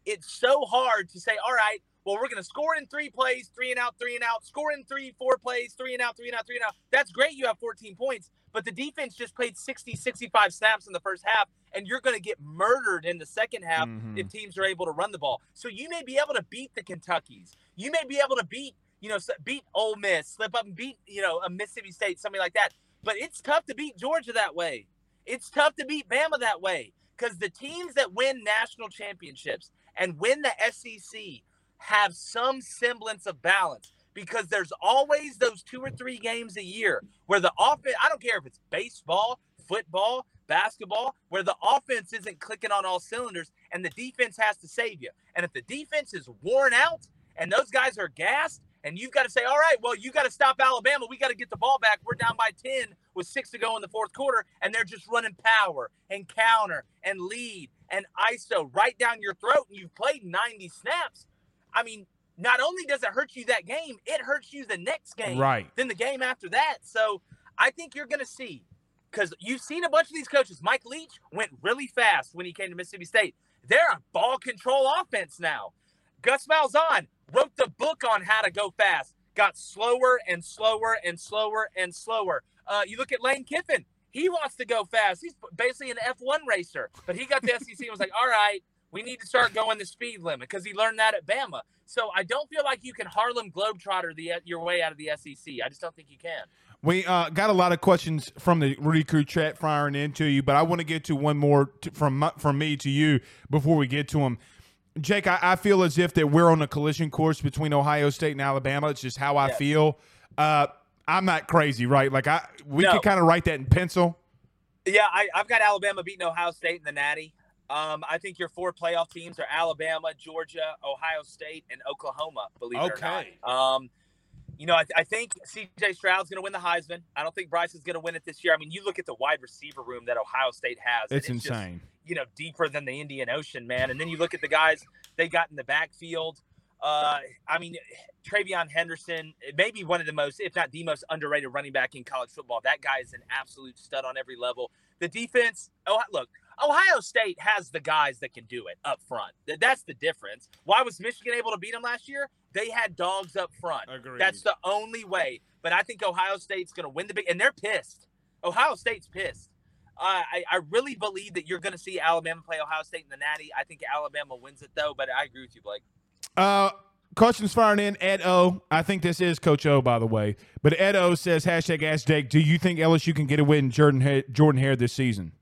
it's so hard to say, all right, well, we're going to score in three plays, three and out, three and out, score in three, four plays, three and out, three and out, three and out. That's great. You have 14 points, but the defense just played 60, 65 snaps in the first half, and you're going to get murdered in the second half mm-hmm. if teams are able to run the ball. So you may be able to beat the Kentuckies. You may be able to beat you know, beat Ole Miss, slip up and beat, you know, a Mississippi State, something like that. But it's tough to beat Georgia that way. It's tough to beat Bama that way because the teams that win national championships and win the SEC have some semblance of balance because there's always those two or three games a year where the offense, I don't care if it's baseball, football, basketball, where the offense isn't clicking on all cylinders and the defense has to save you. And if the defense is worn out and those guys are gassed, and you've got to say, all right, well, you got to stop Alabama. We got to get the ball back. We're down by 10 with six to go in the fourth quarter, and they're just running power and counter and lead and ISO right down your throat, and you've played 90 snaps. I mean, not only does it hurt you that game, it hurts you the next game. Right. Then the game after that. So I think you're going to see because you've seen a bunch of these coaches. Mike Leach went really fast when he came to Mississippi State. They're a ball control offense now. Gus Malzahn wrote the book on how to go fast, got slower and slower and slower and slower. Uh, you look at Lane Kiffin. He wants to go fast. He's basically an F1 racer, but he got the SEC and was like, all right, we need to start going the speed limit because he learned that at Bama. So I don't feel like you can Harlem Globetrotter the, your way out of the SEC. I just don't think you can. We uh, got a lot of questions from the Rudy Crew chat firing into you, but I want to get to one more to, from my, from me to you before we get to them. Jake, I, I, feel as if that we're on a collision course between Ohio State and Alabama. It's just how I yes. feel. Uh, I'm not crazy, right? Like I, we no. could kind of write that in pencil. Yeah, I, have got Alabama beating Ohio State in the Natty. Um, I think your four playoff teams are Alabama, Georgia, Ohio State, and Oklahoma. Believe it okay. or not. Um, you know, I, I think C.J. Stroud's going to win the Heisman. I don't think Bryce is going to win it this year. I mean, you look at the wide receiver room that Ohio State has. It's, it's insane. Just, you know, deeper than the Indian Ocean, man. And then you look at the guys they got in the backfield. Uh, I mean, TreVeyon Henderson, maybe one of the most, if not the most underrated running back in college football. That guy is an absolute stud on every level. The defense, oh, look, Ohio State has the guys that can do it up front. That's the difference. Why was Michigan able to beat them last year? They had dogs up front. Agreed. That's the only way. But I think Ohio State's going to win the big, and they're pissed. Ohio State's pissed. Uh, I, I really believe that you're going to see Alabama play Ohio State in the Natty. I think Alabama wins it though, but I agree with you, Blake. Uh, questions firing in. Ed O. I think this is Coach O, by the way. But Ed O says hashtag Ask Jake. Do you think LSU can get a win Jordan Jordan Hare this season?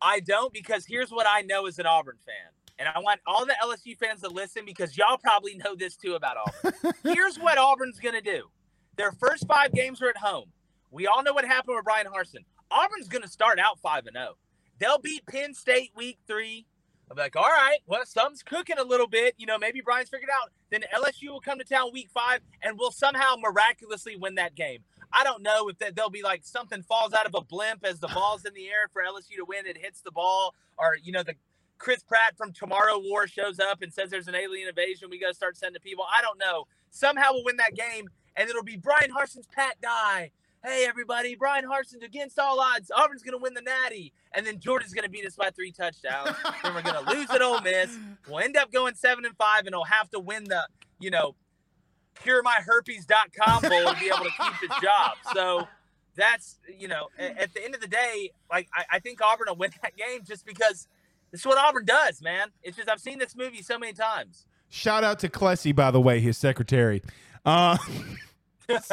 I don't because here's what I know as an Auburn fan. And I want all the LSU fans to listen because y'all probably know this too about Auburn. here's what Auburn's going to do. Their first five games are at home. We all know what happened with Bryan Harsin. Auburn's going to start out 5 and 0. They'll beat Penn State week 3. I'll be like, all right, well, something's cooking a little bit. You know, maybe Bryan's figured out. Then LSU will come to town week five and will somehow miraculously win that game. I don't know if that they'll be like something falls out of a blimp as the ball's in the air for LSU to win. It hits the ball, or you know the Chris Pratt from Tomorrow War shows up and says there's an alien invasion. We got to start sending people. I don't know. Somehow we'll win that game, and it'll be Bryan Harsin's Pat Dye. Hey everybody, Bryan Harsin's against all odds. Auburn's gonna win the Natty, and then Jordan's gonna beat us by three touchdowns. then we're gonna lose at Ole Miss. We'll end up going seven and five, and he'll have to win the you know curemyherpes.com bowl to be able to keep the job. So that's, you know, at, the end of the day, like, I, I think Auburn will win that game just because this is what Auburn does, man. It's just, I've seen this movie so many times. Shout out to Klesi, by the way, his secretary. Uh,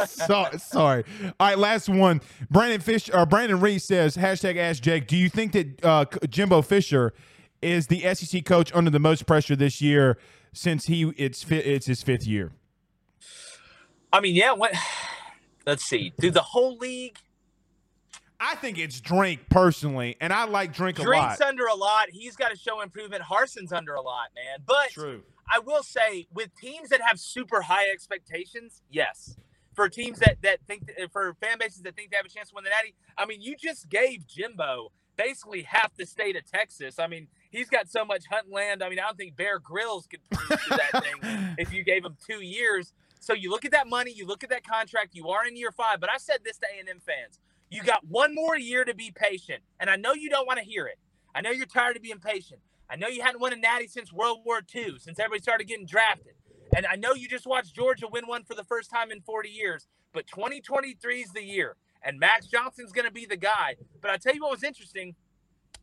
so, sorry. All right, last one. Brandon Fish or Brandon Reese says hashtag Ask Jake. Do you think that uh, Jimbo Fisher is the SEC coach under the most pressure this year since he it's it's his fifth year? I mean, yeah. What? Let's see. Do the whole league? I think it's Drink personally, and I like Drink a Drink's lot. Drink's under a lot. He's got to show improvement. Harsin's under a lot, man. But True. I will say, with teams that have super high expectations, yes. For teams that that think for fan bases that think they have a chance to win the Natty, I mean, you just gave Jimbo basically half the state of Texas. I mean, he's got so much hunt land. I mean, I don't think Bear Grylls could prove to that thing if you gave him two years. So you look at that money, you look at that contract. You are in year five, but I said this to A&M fans: you got one more year to be patient. And I know you don't want to hear it. I know you're tired of being patient. I know you hadn't won a Natty since World War II, since everybody started getting drafted. And I know you just watched Georgia win one for the first time in 40 years. But 2023 is the year, and Max Johnson's going to be the guy. But I tell you what was interesting.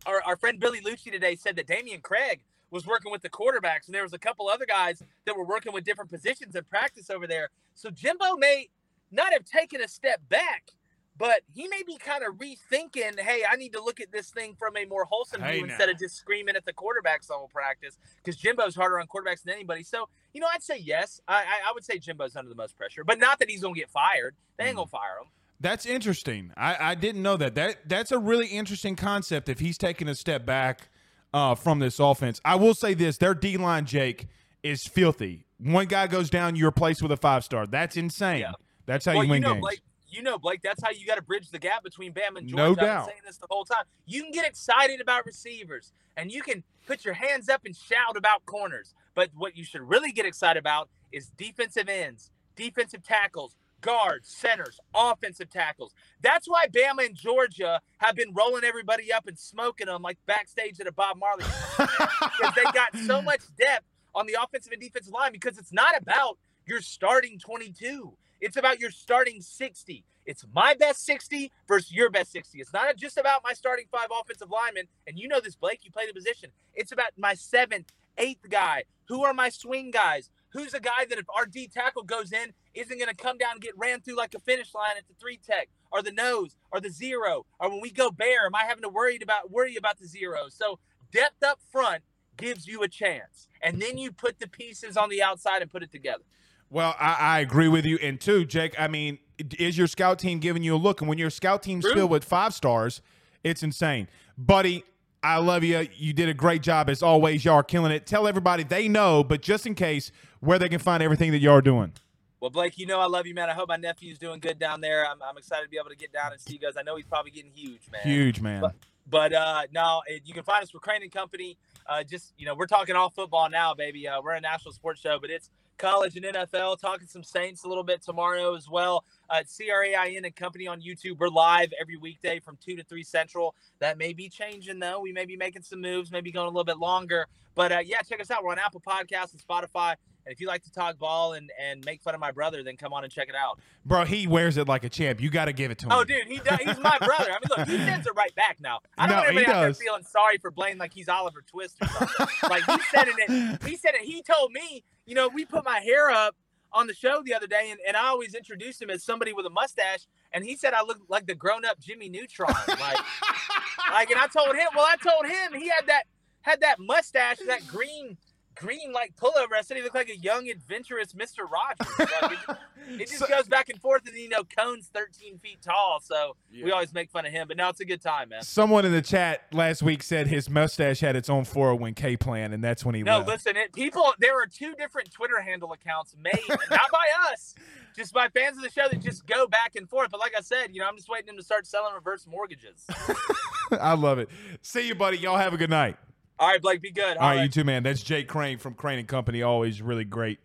Our, our friend Billy Liucci today said that Damian Craig was working with the quarterbacks, and there was a couple other guys that were working with different positions in practice over there. So Jimbo may not have taken a step back, but he may be kind of rethinking, hey, I need to look at this thing from a more wholesome view instead of just screaming at the quarterbacks the whole practice because Jimbo's harder on quarterbacks than anybody. So, you know, I'd say yes. I, I, I would say Jimbo's under the most pressure, but not that he's going to get fired. They ain't mm. going to fire him. That's interesting. I, I didn't know that. That That's a really interesting concept if he's taking a step back uh, from this offense. I will say this: their D line, Jake, is filthy. One guy goes down, you replace with a five star. That's insane. Yeah. That's how well, you win you know, games. Blake, you know, Blake, that's how you got to bridge the gap between Bam and Georgia. No I've been saying this the whole time. You can get excited about receivers and you can put your hands up and shout about corners. But what you should really get excited about is defensive ends, defensive tackles, guards, centers, offensive tackles. That's why Bama and Georgia have been rolling everybody up and smoking them like backstage at a Bob Marley because they got so much depth on the offensive and defensive line because it's not about your starting 22. It's about your starting 60. It's my best 60 versus your best 60. It's not just about my starting five offensive linemen. And you know this, Blake, you play the position. It's about my seventh, eighth guy. Who are my swing guys? Who's a guy that if our D tackle goes in, isn't going to come down and get ran through like a finish line at the three tech or the nose or the zero? Or when we go bare, am I having to worry about worry about the zero? So depth up front gives you a chance. And then you put the pieces on the outside and put it together. Well, I, I agree with you. And two, Jake, I mean, is your scout team giving you a look? And when your scout team's True. filled with five stars, it's insane. Buddy, I love you. You did a great job as always. Y'all are killing it. Tell everybody they know, but just in case, where they can find everything that y'all are doing. Well, Blake, you know I love you, man. I hope my nephew's doing good down there. I'm, I'm excited to be able to get down and see you guys. I know he's probably getting huge, man. Huge, man. But, but uh, no, it, you can find us for Crain and Company. Uh, just you know, we're talking all football now, baby. Uh, we're a national sports show, but it's college and NFL. Talking some Saints a little bit tomorrow as well. Uh, CRAIN and Company on YouTube. We're live every weekday from two to three central. That may be changing though. We may be making some moves, maybe going a little bit longer. But uh, yeah, check us out. We're on Apple Podcasts and Spotify. And if you like to talk ball and, and make fun of my brother, then come on and check it out. Bro, he wears it like a champ. You got to give it to him. Oh, dude, he does. He's my brother. I mean, look, he sends it right back now. I don't No, want everybody out there feeling sorry for Blaine like he's Oliver Twist or something. like he said it. He said it. He told me, you know, we put my hair up on the show the other day, and, and I always introduced him as somebody with a mustache, and he said I look like the grown-up Jimmy Neutron. Like, like, and I told him, well, I told him he had that had that mustache, that green. Green like pullover. I said he looked like a young, adventurous Mister Rogers. Like, it, it just So- goes back and forth, and you know, Cone's 13 feet tall, so we always make fun of him. But now it's a good time, man. Someone in the chat last week said his mustache had its own 401k plan, and that's when he No, left. listen, it, people. There are two different Twitter handle accounts made, not by us, just by fans of the show that just go back and forth. But like I said, you know, I'm just waiting him to start selling reverse mortgages. I love it. See you, buddy. Y'all have a good night. All right, Blake, be good. All right, you too, man. That's Jay Crain from Crain and Company. Always really great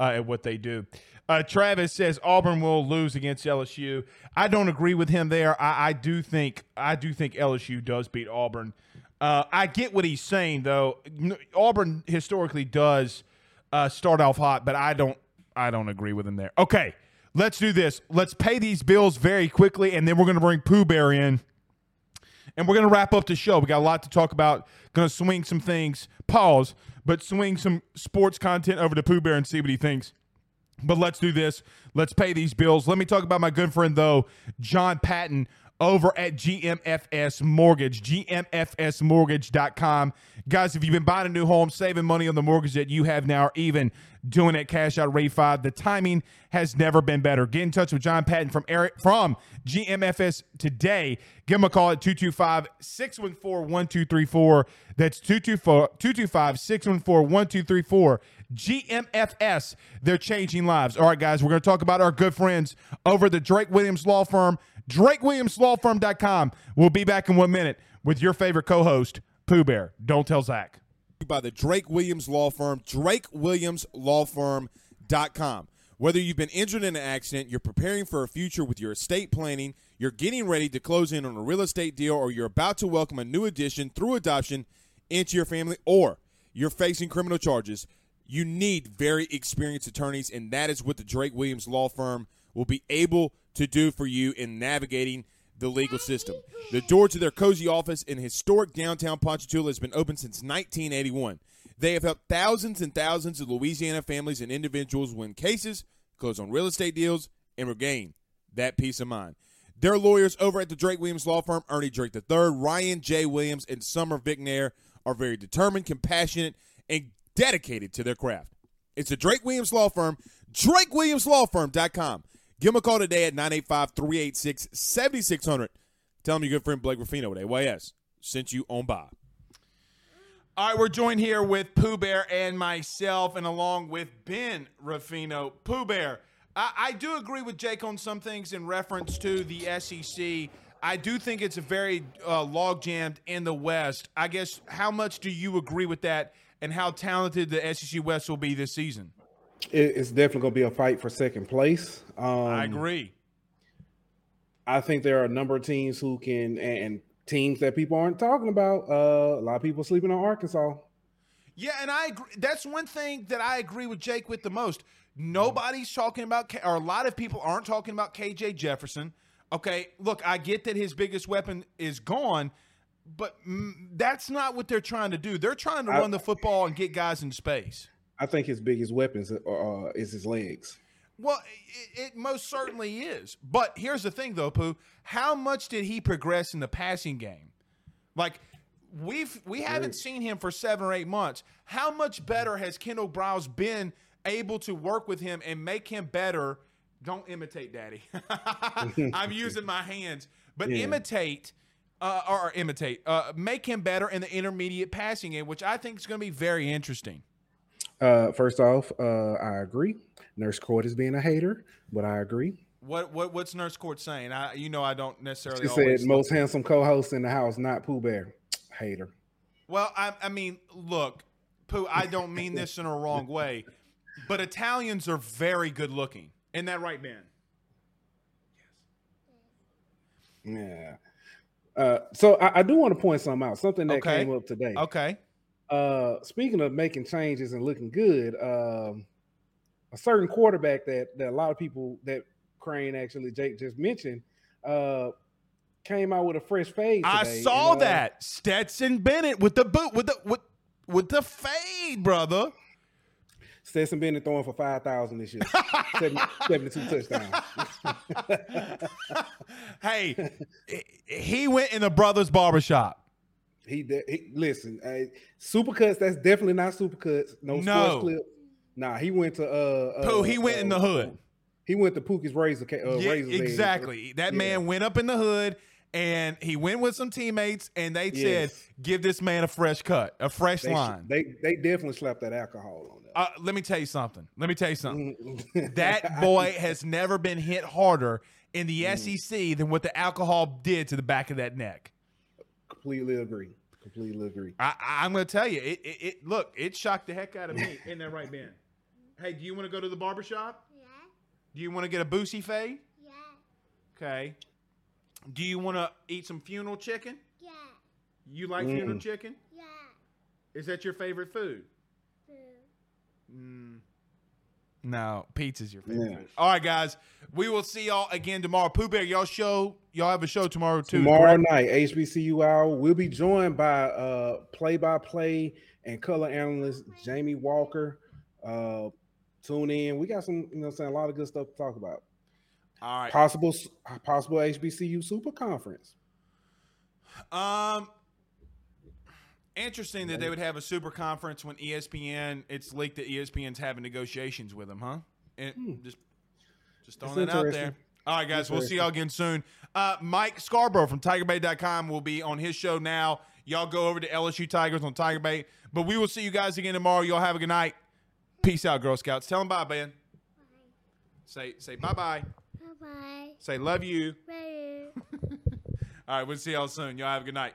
uh, at what they do. Uh, Travis says Auburn will lose against LSU. I don't agree with him there. I, I do think I do think LSU does beat Auburn. Uh, I get what he's saying though. Auburn historically does uh, start off hot, but I don't. I don't agree with him there. Okay, let's do this. Let's pay these bills very quickly, and then we're going to bring Pooh Bear in and we're going to wrap up the show. We got a lot to talk about. Going to swing some things, pause, but swing some sports content over to Pooh Bear and see what he thinks. But let's do this. Let's pay these bills. Let me talk about my good friend, though, John Patton over at GMFS Mortgage, GMFSmortgage.com. Guys, if you've been buying a new home, saving money on the mortgage that you have now, or even doing it cash out refi, the timing has never been better. Get in touch with John Patton from Eric, from GMFS today. Give him a call at 225 614 1234. That's 225 614 1234. GMFS, they're changing lives. All right, guys, we're going to talk about our good friends over the Drake Williams Law Firm, drakewilliamslawfirm.com. We'll be back in one minute with your favorite co host, Pooh Bear. Don't tell Zach. by the Drake Williams Law Firm, drakewilliamslawfirm.com. Whether you've been injured in an accident, you're preparing for a future with your estate planning, you're getting ready to close in on a real estate deal, or you're about to welcome a new addition through adoption into your family, or you're facing criminal charges, you need very experienced attorneys, and that is what the Drake Williams Law Firm will be able to do for you in navigating the legal system. The door to their cozy office in historic downtown Ponchatoula has been open since 1981. They have helped thousands and thousands of Louisiana families and individuals win cases, close on real estate deals, and regain that peace of mind. Their lawyers over at the Drake Williams Law Firm, Ernie Drake III, Ryan J. Williams, and Summer Vicnair, are very determined, compassionate, and dedicated to their craft. It's the Drake Williams Law Firm, drakewilliamslawfirm.com. Give them a call today at 985 386 7600. Tell him your good friend Blake Ruffino at AYS sent you on by. All right, we're joined here with Pooh Bear and myself, and along with Ben Rafino. Pooh Bear, I, I do agree with Jake on some things in reference to the SEC. I do think it's a very uh, log jammed in the West. I guess how much do you agree with that, and how talented the SEC West will be this season? It, it's definitely going to be a fight for second place. Um, I agree. I think there are a number of teams who can and teams that people aren't talking about. Uh, a lot of people sleeping on Arkansas. Yeah, and I agree. That's one thing that I agree with Jake with the most. Nobody's talking about, K- or a lot of people aren't talking about KJ Jefferson. Okay, look, I get that his biggest weapon is gone, but mm, that's not what they're trying to do. They're trying to I- run the football and get guys in space. I think his biggest weapons uh, is his legs. Well, it, it most certainly is. But here's the thing, though, Pooh. How much did he progress in the passing game? Like we've we haven't seen him for seven or eight months. How much better has Kendal Briles been able to work with him and make him better? Don't imitate Daddy. I'm using my hands, but Yeah. imitate. Uh, or imitate, uh, make him better in the intermediate passing game, which I think is going to be very interesting. Uh, first off, uh, I agree. Nurse Court is being a hater, but I agree. What what what's Nurse Court saying? I you know I don't necessarily. She said most handsome co-host in the house, not Pooh Bear. Hater. Well, I, I mean, look, Pooh, I don't mean this in a wrong way, but Italians are very good looking. Isn't that right, man? Yeah. Uh, so I, I do want to point something out. Something that Okay. came up today. Okay. Uh, speaking of making changes and looking good, um, a certain quarterback that that a lot of people that Crain actually Jake just mentioned uh, came out with a fresh fade. I saw and, uh, that Stetson Bennett with the boot with the with with the fade, brother. Stetson Bennett throwing for five thousand this year, 70, 72 touchdowns. hey, he- he went in the brothers barbershop. He, de- he listen, uh, supercuts. That's definitely not supercuts. No, No. sports clip. Nah, he went to uh, uh Pooh, he went in the uh, hood. He went to Pookie's razor. Uh, Yeah, razor's edge. exactly. That Yeah. man went up in the hood and he went with some teammates and they said, "Give this man a fresh cut, a fresh They, sh- line." they they definitely slapped that alcohol on Uh, let me tell you something. Let me tell you something. That boy has never been hit harder in the Mm. SEC than what the alcohol did to the back of that neck. Completely agree. Completely agree. I, I- I'm going to tell you, it, it, it look, it shocked the heck out of me. Isn't that right, Ben? Hey, do you want to go to the barbershop? Yeah, Do you want to get a boosie fade? yeah, Okay. Do you want to eat some funeral chicken? yeah, You like Mm. funeral chicken? yeah. Is that your favorite food? Boo. Mm. No, pizza's your favorite. Yeah. All right, guys. We will see y'all again tomorrow. Pooh Bear, y'all show y'all have a show tomorrow too. Tomorrow correct? night, HBCU hour. We'll be joined by uh play-by-play and color analyst Jamie Walker. Uh tune in. We got some, you know, saying a lot of good stuff to talk about. All right. Possible, possible HBCU super conference. Um, interesting that they would have a super conference when ESPN. It's leaked that ESPN's having negotiations with them, huh? And just, just throwing Hmm. That out there. All right, guys. We'll see y'all again soon. Uh, Mike Scarborough from TigerBait.com will be on his show now. Y'all go over to LSU Tigers on Tiger Bait. But we will see you guys again tomorrow. Y'all have a good night. Peace out, Girl Scouts. Tell them bye, Ben. Say say bye bye. Bye bye. Say love you. Bye. All right, we'll see y'all soon. Y'all have a good night.